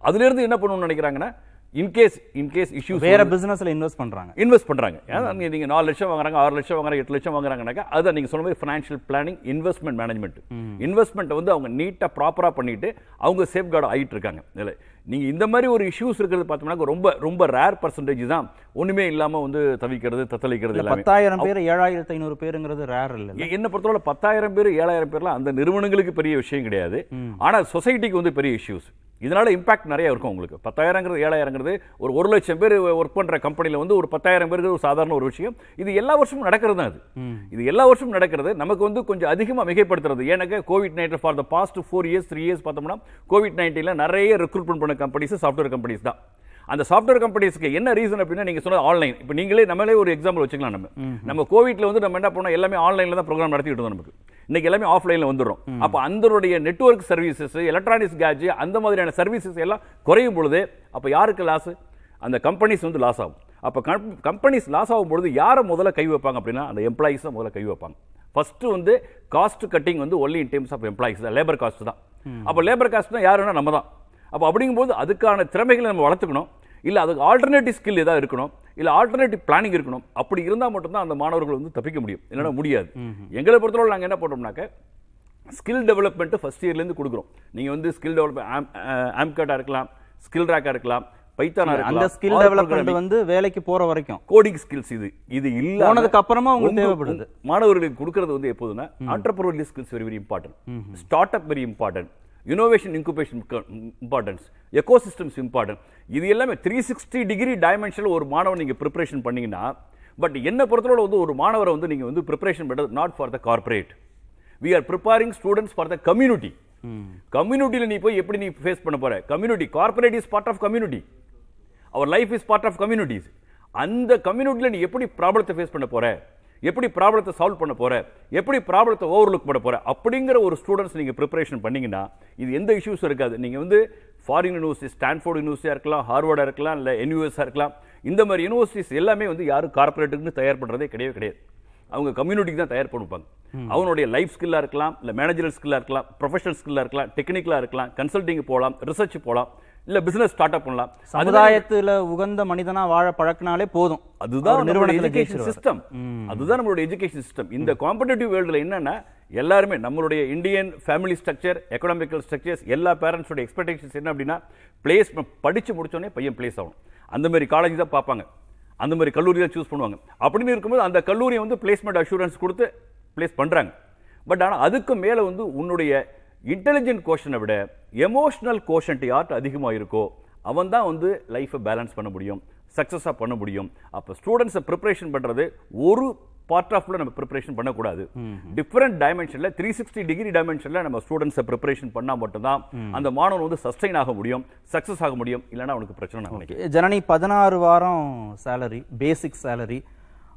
அதுல இருந்து என்ன பண்ணணும்னு நினைக்கிறாங்கன்னா இன்கேஸ் இன்கேஸ் இஷ்யூஸ் வேற பிசினஸ்ல இன்வெஸ்ட் பண்றாங்க. இன்வெஸ்ட் பண்றாங்க. ஏன்னா நீங்க- நாலு லட்சம் வாங்குறாங்க ஆறு லட்சம் வாங்குறாங்க எட்டு லட்சம் வாங்குறாங்கனாக்கா அதான் நீங்க சொன்ன மாதிரி financial planning investment management investment வந்து அவங்க நீட்டா ப்ராப்பரா பண்ணிட்டு அவங்க சேஃப்கார்டு ஆயிட்டு இருக்காங்க. நீங்க இந்த மாதிரி ஒரு இஷ்யூஸ் இருக்கிறது பார்த்தோம்னா ரொம்ப ரொம்ப ரேர் பர்சன்டேஜ் தான். ஒண்ணுமே இல்லாம வந்து தவிக்கிறது தத்தளிக்கிறது பத்தாயிரம் பேர் ஏழாயிரத்தி ஐநூறு பேருங்கிறது ரேர் இல்ல. என்ன பொறுத்தவரை பத்தாயிரம் பேர் ஏழாயிரம் பேர்லாம் அந்த நிறுவனங்களுக்கு பெரிய விஷயம் கிடையாது. ஆனா சொசைட்டிக்கு வந்து பெரிய இஷ்யூஸ் இதனால இம்பாக்ட் நிறைய இருக்கும் உங்களுக்கு. பத்தாயிரங்கிறது ஏழாயிரங்கிறது ஒரு ஒரு லட்சம் பேர் ஒர்க் பண்ற கம்பெனில வந்து ஒரு பத்தாயிரம் பேருக்கு ஒரு சாதாரண ஒரு விஷயம். இது எல்லா வருஷமும் நடக்கிறது தான் அது. இது எல்லா வருஷமும் நடக்கிறது. நமக்கு வந்து கொஞ்சம் அதிகமாக மிகைப்படுத்துறது. ஏன்னாக்க Covid nineteen for the past four years three years பார்த்தோம்னா கோவிட் நைன்டீன்ல நிறைய ரெக்ரூட்மெண்ட் பண்ண கம்பெனிஸ் சாஃப்ட்வேர் கம்பெனிஸ் தான். அந்த சாஃப்ட்வேர் கம்பெனிஸ்க்கு என்ன ரீசன் அப்படின்னா நீங்க சொன்னது ஆன்லைன் இப்போ நீங்களே நம்மளே ஒரு எக்ஸாம்பிள் வச்சுக்கலாம் நம்ம. நம்ம கோவிட்ல வந்து நம்ம என்ன பண்ணோம்? எல்லாமே ஆன்லைன்ல தான் ப்ரோக்ராம் நடத்திட்டு இருந்தோம் நமக்கு. இன்னைக்கு எல்லாமே ஆஃப்லைன்ல வந்துடும் அப்போ அந்தருடைய நெட்வொர்க் சர்வீசஸ் எலக்ட்ரானிக்ஸ் கேஜ் அந்த மாதிரியான சர்வீசஸ் எல்லாம் குறையும் பொழுது அப்போ யாருக்கு லாஸ் அந்த கம்பெனிஸ் வந்து லாஸ் ஆகும். அப்போ கம்பெனிஸ் லாஸ் ஆகும் பொழுது யாரை முதல்ல கை வைப்பாங்க அப்படின்னா அந்த எம்ப்ளாயிஸ் தான் முதல்ல கை வைப்பாங்க. ஃபர்ஸ்ட் வந்து காஸ்ட் கட்டிங் வந்து only in terms of employees தான். லேபர் காஸ்ட் தான். அப்போ லேபர் காஸ்ட் தான் யாருன்னா நம்ம தான். அப்போ அப்படிங்கும்போது அதுக்கான திறமைகளை நம்ம வளர்த்துக்கணும். இல்லை அதுக்கு ஆல்டர்னேட்டிவ் ஸ்கில் ஏதாவது இருக்கணும். இல்லை ஆல்டர்னேட்டிவ் பிளானிங் இருக்கணும். அப்படி இருந்தால் மட்டும்தான் அந்த மாணவர்கள் வந்து தப்பிக்க முடியும். இல்லைன்னா முடியாது. எங்களை பொறுத்தவரை நாங்கள் என்ன பண்ணுறோம்னாக்க ஸ்கில் டெவலப்மெண்ட்டு ஃபஸ்ட் இயர்லேருந்து கொடுக்குறோம். நீங்கள் வந்து ஸ்கில் டெவலப்மெண்ட் ஆம்கட்டாக இருக்கலாம் ஸ்கில் ரேக்காக இருக்கலாம் பைத்தானா அந்த ஸ்கில் டெவலப்மெண்ட் வந்து வேலைக்கு போற வரைக்கும். கோடிங் ஸ்கில்ஸ் இது. இது இல்ல போனதுக்கு அப்புறமா உங்களுக்கு தேவைப்படுது. மாணவர்களுக்கு கொடுக்கிறது வந்து எப்போதுன்னா entrepreneurial skills very very important start up very important innovation incubation importance ecosystems important இது எல்லாமே த்ரீ சிக்ஸ்டி டிகிரி டைமென்ஷனில் ஒரு மாணவன் நீங்கள் ப்ரிப்பரேஷன் பண்ணீங்கன்னா பட் என்ன பொறுத்தவரை வந்து ஒரு மாணவரை வந்து நீங்கள் வந்து ப்ரிப்பரேஷன் பண்ணுறது not for the corporate we are preparing students for the community கம்யூனிட்டியில் நீ போய் எப்படி நீ ஃபேஸ் பண்ண போற? Community corporate is part of community our life is part of communities அந்த கம்யூனிட்டியில் நீ எப்படி ப்ராப்ளத்தை ஃபேஸ் பண்ண போற? எப்படி ப்ராப்ளத்தை சால்வ் பண்ண போற? எப்படி ப்ராப்ளத்தை ஓவர்லுக் பண்ண போற? அப்படிங்கிற ஒரு ஸ்டூடெண்ட்ஸ் நீங்க ப்ரிப்பரேஷன் பண்ணீங்கன்னா இது எந்த இஷ்யூஸ் இருக்காது. நீங்க வந்து ஃபாரின் யூனிவர்சிட்டி ஸ்டான்ஃபோர்ட் யூனிவர்சிட்டியாக இருக்கலாம் ஹார்வர்டாக இருக்கலாம் இல்லை என்யூஎஸ்ஸாக இருக்கலாம். இந்த மாதிரி யூனிவர்சிட்டிஸ் எல்லாமே வந்து யாரும் கார்ப்பரேட்டுக்குன்னு தயார் பண்றதே கிடையவே கிடையாது. அவங்க கம்யூனிட்டிக்கு தான் தயார் பண்ணுவாங்க. அவனுடைய லைஃப் ஸ்கில்லாக இருக்கலாம் இல்லை மேனேஜரல் ஸ்கில்லாக இருக்கலாம் ப்ரொஃபஷனல் ஸ்கில்லாக இருக்கலாம் டெக்னிக்கலாக இருக்கலாம் கன்சல்டிங் போகலாம் ரிசர்ச் போகலாம் இல்லை பிசினஸ் ஸ்டார்ட் அப் பண்ணலாம். சமுதாயத்துல உகந்த மனிதனா வாழ பழக்கினாலே போதும். அதுதான் நிறுவனத்துல எஜுகேஷன். சிஸ்டம் அதுதான் நம்மளுடைய எஜுகேஷன் சிஸ்டம் இந்த காம்படிட்டிவ் வேர்ல்டுல என்னன்னா எல்லாருமே நம்மளுடைய Indian family structure economical structures எல்லா பேரண்ட்ஸோட எக்ஸ்பெக்டேஷன்ஸ் என்ன அப்படின்னா பிளேஸ் படிச்சு முடிச்சோடனே பையன் பிளேஸ் ஆகணும். அந்த மாதிரி காலேஜ் தான் பார்ப்பாங்க. அந்த மாதிரி கல்லூரி தான் சூஸ் பண்ணுவாங்க. அப்படின்னு இருக்கும்போது அந்த கல்லூரியை வந்து பிளேஸ்மெண்ட் அஷூரன்ஸ் கொடுத்து பிளேஸ் பண்றாங்க. பட் ஆனா அதுக்கு மேல வந்து உன்னுடைய இன்டெலிஜென்ட் கோஷனை விட எமோஷனல் கோஷன்ட் யார்கிட்ட அதிகமாக இருக்கோ அவன் தான் வந்து லைஃப்பை பேலன்ஸ் பண்ண முடியும் சக்ஸஸாக பண்ண முடியும். அப்போ ஸ்டூடெண்ட்ஸை ப்ரிப்பரேஷன் பண்ணுறது ஒரு பார்ட் ஆஃப்ல நம்ம ப்ரிப்பரேஷன் பண்ணக்கூடாது. டிஃப்ரெண்ட் டைமென்ஷன்ல த்ரீ சிக்ஸ்டி டிகிரி டைமென்ஷன்ல நம்ம ஸ்டூடெண்ட்ஸை ப்ரிப்பரேஷன் பண்ணா மட்டும்தான் அந்த மாணவன் வந்து சஸ்டைன் ஆக முடியும் சக்ஸஸ் ஆக முடியும் இல்லைன்னா அவனுக்கு பிரச்சனை ஜனனி பதினாறு வாரம் சேலரி பேசிக் சேலரி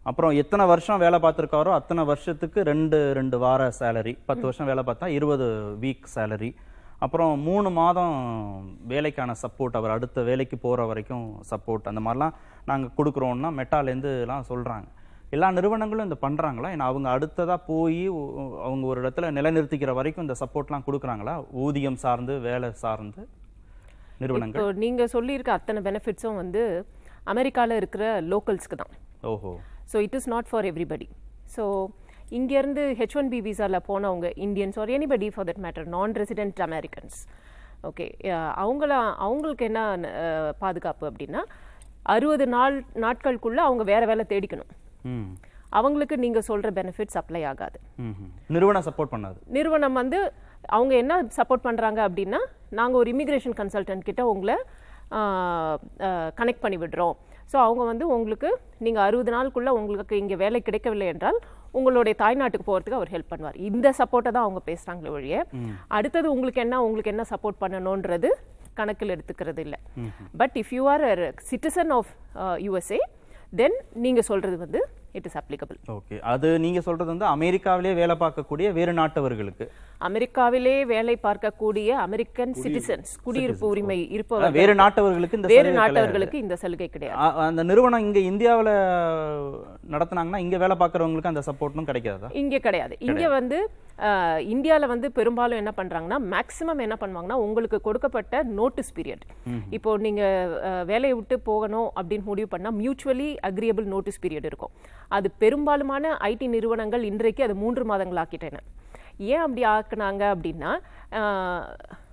அப்புறம் எத்தனை வருஷம் வேலை பார்த்துருக்காரோ அத்தனை வருஷத்துக்கு ரெண்டு ரெண்டு வார சேலரி பத்து வருஷம் வேலை பார்த்தா இருபது வீக் சேலரி அப்புறம் மூணு மாதம் வேலைக்கான சப்போர்ட் அவர் அடுத்த வேலைக்கு போகிற வரைக்கும் சப்போர்ட் அந்த மாதிரிலாம் நாங்கள் கொடுக்குறோன்னா மெட்டாலேருந்து எல்லாம் சொல்கிறாங்க எல்லா நிறுவனங்களும் இந்த பண்ணுறாங்களா ஏன்னா அவங்க அடுத்ததாக போய் அவங்க ஒரு இடத்துல நிலைநிறுத்திக்கிற வரைக்கும் இந்த சப்போர்ட்லாம் கொடுக்குறாங்களா? ஊதியம் சார்ந்து வேலை சார்ந்து நிறுவனங்கள். இப்போ நீங்க சொல்லியிருக்க அத்தனை பெனிஃபிட்ஸும் வந்து அமெரிக்கால இருக்கிற லோக்கல்ஸ்க்கு தான். ஓஹோ. So it is not for everybody so இங்கேருந்து ஹெச் ஒன் பி விசாவில் போனவங்க Indians or anybody for that matter non resident Americans okay அவங்கள அவங்களுக்கு என்ன பாதுகாப்பு அப்படின்னா அறுபது நாள் நாட்களுக்குள்ள அவங்க வேற வேலை தேடிக்கணும். ம். அவங்களுக்கு நீங்க சொல்ற பெனிஃபிட்ஸ் அப்ளை ஆகாது. நிறுவனம் சப்போர்ட் பண்ணாது. நிறுவனம் வந்து அவங்க என்ன சப்போர்ட் பண்றாங்க அப்படின்னா நாங்க ஒரு இமிகிரேஷன் கன்சல்டன்ட் கிட்ட உங்களை கனெக்ட் பண்ணி விடுறோம். ஸோ அவங்க வந்து உங்களுக்கு நீங்க அறுபது நாளுக்குள்ள உங்களுக்கு இங்க வேலை கிடைக்கவில்லை என்றால் உங்களுடைய தாய்நாட்டுக்கு போறதுக்கு அவர் ஹெல்ப் பண்ணுவார். இந்த சப்போர்ட்டை தான் அவங்க பேசுறாங்களே ஒழிய அடுத்தது உங்களுக்கு என்ன உங்களுக்கு என்ன சப்போர்ட் பண்ணணுன்றது கணக்கில் எடுத்துக்கிறது இல்லை. But if you are citizen of USA then நீங்க சொல்றது வந்து இட் இஸ் அப்ளிகபிள் ஓகே அது நீங்க சொல்றது வந்து அமெரிக்காவிலே வேலை பார்க்கக்கூடிய வேறு நாட்டவர்களுக்கு. அமெரிக்காவிலே வேலை பார்க்கக்கூடிய அமெரிக்கன் சிட்டிசன்ஸ் குடியிருப்பு உரிமை அதான் இருப்பவர்கள். வேறு நாட்டவர்களுக்கு இந்த வேறு நாட்டவர்களுக்கு இந்த சலுகை கிடையாது. அந்த நிறுவனம் இங்க இந்தியாவுல நடத்துனாங்கன்னா இங்க வேலை பார்க்கறவங்களுக்கு அந்த சப்போர்ட்டும் கிடைக்காதா? இங்க கிடையாது. இங்க வந்து அஹ், இந்தியால வந்து பெரும்பாலும் என்ன பண்றாங்கன்னா மேக்ஸிமம் என்ன பண்ணுவாங்கன்னா உங்களுக்கு கொடுக்கப்பட்ட நோட்டீஸ் பீரியட் இப்போ நீங்க அஹ், வேலையை விட்டு போகணும் அப்படின்னு முடிவு பண்ணா மியூச்சுவலி அக்ரியபிள் நோட்டீஸ் பீரியட் இருக்கும். அது பெரும்பாலுமான ஐடி நிறுவனங்கள் இன்றைக்கு அது மூன்று மாதங்கள் ஆக்கிட்டன ஏன் அப்படி ஆக்குனாங்க அப்படின்னா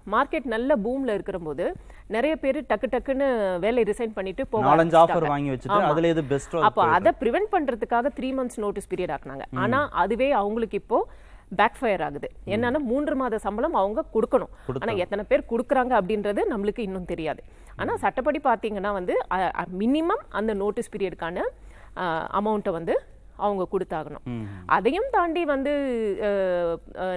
மார்க்கெட் நல்ல பூம்ல இருக்கிற போது நிறைய பேர் டக்கு டக்குன்னு வேலை ரிசைன் பண்ணிட்டு போக நாலஞ்சு ஆஃபர். வாங்கி வச்சுட்டு. அதுல எது பெஸ்ட்டோ அப்போ அதை ப்ரிவென்ட் பண்றதுக்காக த்ரீ மந்த்ஸ் நோட்டீஸ் பீரியட் ஆக்குனாங்க. ஆனா அதுவே அவங்களுக்கு இப்போ பேக் ஃபயர் ஆகுது. என்னன்னா மூன்று மாத சம்பளம் அவங்க கொடுக்கணும். ஆனா எத்தனை பேர் கொடுக்குறாங்க அப்படின்றது நம்மளுக்கு இன்னும் தெரியாது. ஆனா சட்டப்படி பாத்தீங்கன்னா வந்து மினிமம் அந்த நோட்டீஸ் பீரியடுக்கான அமௌண்ட்டை வந்து அவங்க கொடுத்தாகணும். அதையும் தாண்டி வந்து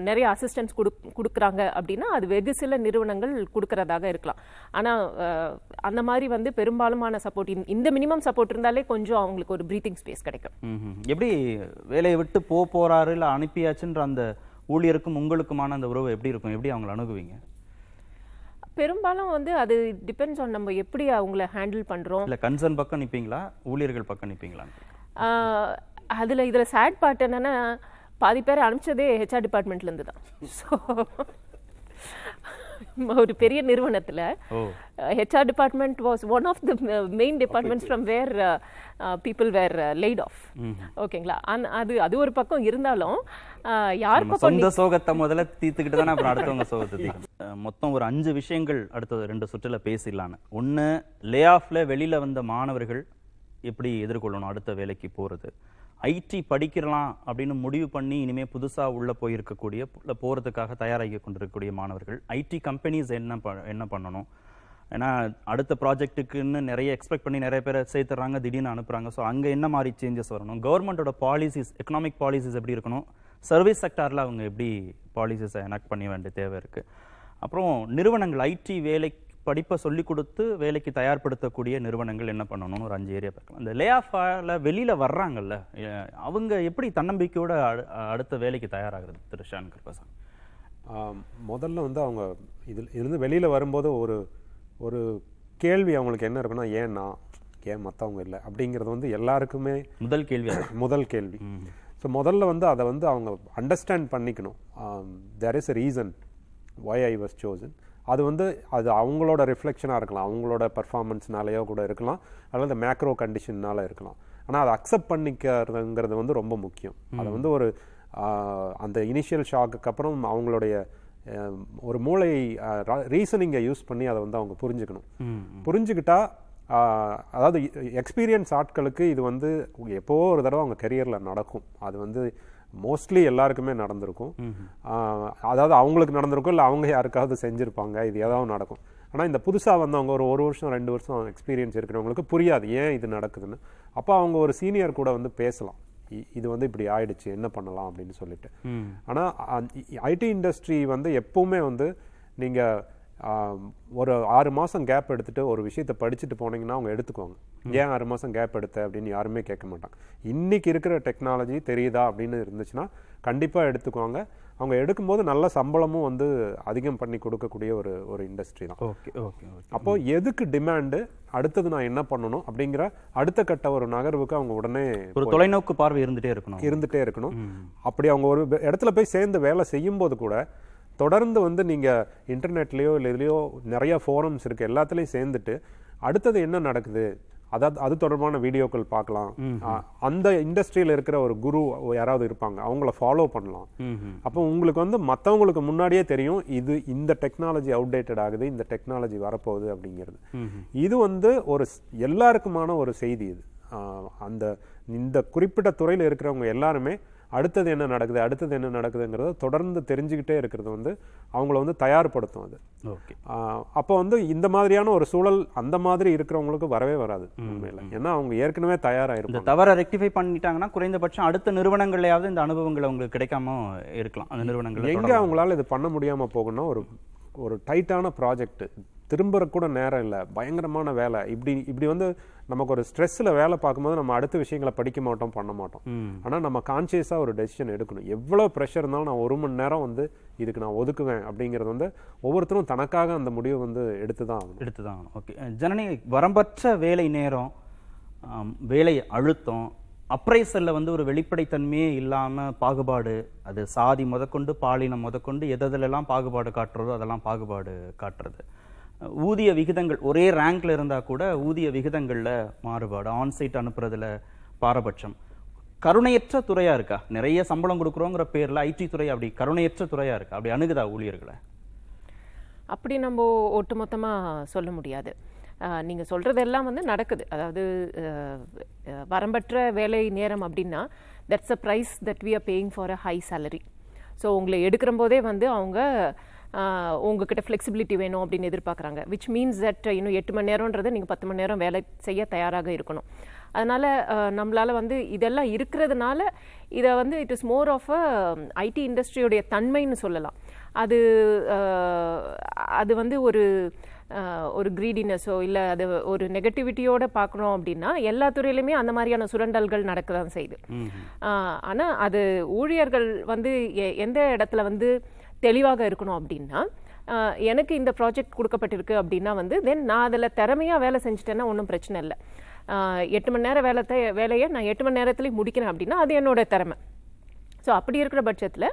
நிறைய அசிஸ்டன்ஸ் கொடுக்குறாங்க அப்படின்னா அது வெகு சில நிறுவனங்கள் கொடுக்கறதாக இருக்கலாம். ஆனா அஹ், அந்த மாதிரி வந்து பெரும்பாலுமான சப்போர்ட் இந்த மினிமம் சப்போர்ட் இருந்தாலே கொஞ்சம் அவங்களுக்கு ஒரு ப்ரீத்திங் ஸ்பேஸ் கிடைக்கும். எப்படி வேலையை விட்டு போ போறாரு இல்ல அனுப்பியாச்சுன்ற அந்த ஊழியருக்கும் உங்களுக்குமான அந்த உறவு எப்படி இருக்கும்? எப்படி அவங்களை அணுகுவீங்க? பெரும்பாலும் வந்து அது டிபெண்ட்ஸ் ஆன் நம்ம எப்படி அவங்கள ஹேண்டில் பண்றோம். இல்ல கன்சர்ன் பக்கம் நிப்பீங்களா? ஊழியர்கள் பக்கம் நிப்பீங்களா ஆஹ் அதுல இதுல சேட் பார்ட் என்னன்னா பாதி பேர் அனுப்பிச்சதே ஹெச்ஆர் டிபார்ட்மெண்ட்ல இருந்து தான் ஸோ ஒரு பெரிய நிறுவனத்துல HR department was one of the main departments from where people were laid off ஓகேங்களா அன்- அது அது ஒரு பக்கம் இருந்தாலும் ஆஹ் யார் பக்கம் சொந்த சோகத்தை முதல்ல தீர்த்துக்கிட்டு தானே அப்புறம் அடுத்தவங்க சோகத்தை <laughs> மொத்தம் ஒரு அஞ்சு விஷயங்கள் அடுத்தது ரெண்டு சுற்றுல பேசிடலான்னு. ஒண்ணு லே ஆஃப்ல வெளியில வந்த மாணவர்கள் எப்படி எதிர்கொள்ளணும் அடுத்த வேலைக்கு போறது? ஐடி படிக்கிறலாம் அப்படின்னு முடிவு பண்ணி இனிமேல் புதுசாக உள்ளே போயிருக்கக்கூடிய உள்ள போகிறதுக்காக தயாராகி கொண்டிருக்கக்கூடிய மாணவர்கள் ஐடி கம்பெனிஸ் என்ன ப- என்ன பண்ணணும்? ஏன்னா அடுத்த ப்ராஜெக்ட்டுக்குன்னு நிறைய எக்ஸ்பெக்ட் பண்ணி நிறைய பேரை சேர்த்துறாங்க திடீர்னு அனுப்புறாங்க. ஸோ அங்கே என்ன மாதிரி சேஞ்சஸ் வரணும்? கவர்மெண்ட்டோட பாலிசிஸ் எக்கனாமிக் பாலிசிஸ் எப்படி இருக்கணும்? சர்வீஸ் செக்டாரில் அவங்க எப்படி பாலிசிஸை எனக்ட் பண்ண வேண்டிய தேவை இருக்குது அப்புறம் நிறுவனங்கள் ஐடி வேலை படிப்பை சொல்லி கொடுத்து வேலைக்கு தயார்படுத்தக்கூடிய நிறுவனங்கள் என்ன பண்ணணும்னு ஒரு அஞ்சு ஏரியா பார்க்கலாம். இந்த லே ஆஃப்ல வெளியில வர்றாங்கல்ல அவங்க எப்படி தன்னம்பிக்கையோட அடு- அடுத்த வேலைக்கு தயாராகிறது திரு ஷான் கிருபசாமி? முதல்ல வந்து அவங்க இதில் இருந்து வெளியில் வரும்போது ஒரு ஒரு கேள்வி அவங்களுக்கு என்ன இருக்குன்னா ஏன் நான் ஏன் மற்றவங்க இல்லை? அப்படிங்கிறது வந்து எல்லாருக்குமே முதல் கேள்வி. <coughs> முதல் கேள்வி. ஸோ முதல்ல வந்து அதை வந்து அவங்க அண்டர்ஸ்டாண்ட் பண்ணிக்கணும். There is a reason why I was chosen. அது வந்து அது அவங்களோட ரிஃப்ளெக்ஷனாக இருக்கலாம். அவங்களோட பர்ஃபார்மன்ஸ்னாலேயோ கூட இருக்கலாம். அல்லது மேக்ரோ கண்டிஷன்னால இருக்கலாம். ஆனால் அதை அக்செப்ட் பண்ணிக்கிறதுங்கிறது வந்து ரொம்ப முக்கியம். அதை வந்து ஒரு அந்த இனிஷியல் ஷாக்குக்கு அப்புறம் அவங்களுடைய ஒரு மூளை ரீசனிங்கை யூஸ் பண்ணி அதை வந்து அவங்க புரிஞ்சுக்கணும். புரிஞ்சுக்கிட்டா அதாவது எக்ஸ்பீரியன்ஸ் ஆட்களுக்கு இது வந்து எப்போ ஒரு தடவை அவங்க கெரியரில் நடக்கும். அது வந்து மோஸ்ட்லி எல்லாருக்குமே நடந்திருக்கும். அதாவது அவங்களுக்கு நடந்திருக்கும் இல்லை அவங்க யாருக்காவது செஞ்சுருப்பாங்க இது ஏதாவது நடக்கும். ஆனால் இந்த புதுசாக வந்தவங்க ஒரு ஒரு வருஷம் ரெண்டு வருஷம் எக்ஸ்பீரியன்ஸ் இருக்கிறவங்களுக்கு புரியாது ஏன் இது நடக்குதுன்னு. அப்போ அவங்க ஒரு சீனியர் கூட வந்து பேசலாம். இது வந்து இப்படி ஆயிடுச்சு என்ன பண்ணலாம் அப்படின்னு சொல்லிட்டு. ஆனால் ஐடி இண்டஸ்ட்ரி வந்து எப்பவுமே வந்து நீங்கள் ஒரு ஆறு மாதம் கேப் எடுத்துட்டு ஒரு விஷயத்தை படிச்சுட்டு போனீங்கன்னா அவங்க எடுத்துக்குவாங்க. ஏன் ஆறு மாதம் கேப் எடுத்த அப்படின்னு யாருமே கேட்க மாட்டாங்க. இன்னைக்கு இருக்கிற டெக்னாலஜி தெரியுதா அப்படின்னு இருந்துச்சுன்னா கண்டிப்பாக எடுத்துக்குவாங்க அவங்க எடுக்கும்போது நல்ல சம்பளமும் வந்து அதிகம் பண்ணி கொடுக்கக்கூடிய ஒரு ஒரு இண்டஸ்ட்ரி தான். Okay okay okay. அப்போ எதுக்கு டிமாண்டு அடுத்தது நான் என்ன பண்ணணும் அப்படிங்கிற அடுத்த கட்ட ஒரு நகர்வுக்கு அவங்க உடனே ஒரு தொலைநோக்கு பார்வை இருந்துட்டே இருக்கணும். இருந்துட்டே இருக்கணும். அப்படி அவங்க ஒரு இடத்துல போய் சேர்ந்து வேலை செய்யும்போது கூட தொடர்ந்து வந்து நீங்க இன்டர்நெட்லயோ இல்லை இதுலயோ நிறைய ஃபோரம்ஸ் இருக்கு. எல்லாத்துலயும் சேர்ந்துட்டு அடுத்தது என்ன நடக்குது? அதாவது அது தொடர்பான வீடியோக்கள் பார்க்கலாம். அந்த இண்டஸ்ட்ரியில் இருக்கிற ஒரு குரு யாராவது இருப்பாங்க அவங்கள ஃபாலோ பண்ணலாம். அப்போ உங்களுக்கு வந்து மற்றவங்களுக்கு முன்னாடியே தெரியும் இது இந்த டெக்னாலஜி அவுடேட்டட் ஆகுது இந்த டெக்னாலஜி வரப்போகுது அப்படிங்கிறது. இது வந்து ஒரு எல்லாருக்குமான ஒரு செய்தி இது. அந்த இந்த குறிப்பிட்ட துறையில் இருக்கிறவங்க எல்லாருமே அடுத்தது என்ன நடக்குது அடுத்தது என்ன நடக்குதுங்கிறத தொடர்ந்து தெரிஞ்சுக்கிட்டே இருக்கிறது வந்து அவங்கள வந்து தயார்படுத்தும் அது. ஓகே. அப்போ வந்து இந்த மாதிரியான ஒரு சூழல் அந்த மாதிரி இருக்கிறவங்களுக்கு வரவே வராது உண்மையில. ஏன்னா அவங்க ஏற்கனவே தயாராயிருப்பாங்க. தவறை ரெக்டிஃபை பண்ணிட்டாங்கன்னா குறைந்தபட்சம் அடுத்த நிறுவனங்கள்லயாவது இந்த அனுபவங்கள் அவங்களுக்கு கிடைக்காம இருக்கலாம். அந்த நிறுவனங்கள் எங்க அவங்களால இது பண்ண முடியாம போகணும்னா ஒரு ஒரு டைட்டான ப்ராஜெக்ட் திரும்புற கூட நேரம் இல்லை. பயங்கரமான வேலை. இப்படி இப்படி வந்து நமக்கு ஒரு ஸ்ட்ரெஸ்ஸில் வேலை பார்க்கும்போது நம்ம அடுத்த விஷயங்களை படிக்க மாட்டோம் பண்ண மாட்டோம். ஆனால் நம்ம கான்சியஸாக ஒரு டெசிஷன் எடுக்கணும். எவ்வளோ ப்ரெஷர் இருந்தாலும் நான் ஒரு மணி நேரம் வந்து இதுக்கு நான் ஒதுக்குவேன் அப்படிங்கிறது வந்து ஒவ்வொருத்தரும் தனக்காக அந்த முடிவு வந்து எடுத்து தான் ஆகணும். எடுத்துதான் ஓகே ஜனனி வரம்பற்ற வேலை நேரம் வேலை அழுத்தம் அப்ரைசல்ல வந்து ஒரு வெளிப்படைத்தன்மையே இல்லாம பாகுபாடு அது சாதி முதற்கொண்டு பாலினம் முதற்கொண்டு எதெல்லாம் பாகுபாடு காட்டுறதோ அதெல்லாம் பாகுபாடு காட்டுறது. ஊதிய விகிதங்கள் ஒரே ரேங்க்ல இருந்தா கூட ஊதிய விகிதங்கள்ல மாறுபாடு ஆன்சைட் அனுப்புறதுல பாரபட்சம். கருணையற்ற துறையா இருக்கா? நிறைய சம்பளம் கொடுக்குறோங்கிற பேர்ல ஐடி துறை அப்படி கருணையற்ற துறையா இருக்கா? அப்படி அணுகுதா ஊழியர்களை? அப்படி நம்ம ஒட்டுமொத்தமா சொல்ல முடியாது. நீங்கள் சொல்கிறதெல்லாம் வந்து நடக்குது. அதாவது வரம்பற்ற வேலை நேரம் அப்படின்னா that's a price that we are paying for a high salary so உங்களை எடுக்கிற போதே வந்து அவங்க உங்ககிட்ட ஃப்ளெக்சிபிலிட்டி வேணும் அப்படின்னு எதிர்பார்க்குறாங்க. விச் மீன்ஸ் தட் இன்னும் எட்டு மணி நேரம்ன்றது நீங்கள் பத்து மணி நேரம் வேலை செய்ய தயாராக இருக்கணும். அதனால நம்மளால வந்து இதெல்லாம் இருக்கிறதுனால இதை வந்து it is more of a IT இண்டஸ்ட்ரியோடைய தன்மைன்னு சொல்லலாம். அது அது வந்து ஒரு ஒரு கிரீடினஸோ இல்லை அது ஒரு நெகட்டிவிட்டியோட பார்க்குறோம் அப்படின்னா எல்லா துறையிலுமே அந்த மாதிரியான சுரண்டல்கள் நடக்க தான் செய்யுது ஆஹ், ஆனா அது ஊழியர்கள் வந்து எ- எந்த இடத்துல வந்து தெளிவாக இருக்கணும் அப்படின்னா எனக்கு இந்த ப்ராஜெக்ட் கொடுக்கப்பட்டிருக்கு அப்படின்னா வந்து தென் நான் அதில் திறமையாக வேலை செஞ்சுட்டேன்னா ஒன்றும் பிரச்சனை இல்லை. எட்டு மணி நேரம் வேலை வேலையை நான் எட்டு மணி நேரத்துலேயும் முடிக்கிறேன் அப்படின்னா அது என்னோட திறமை. ஸோ அப்படி இருக்கிற பட்சத்தில்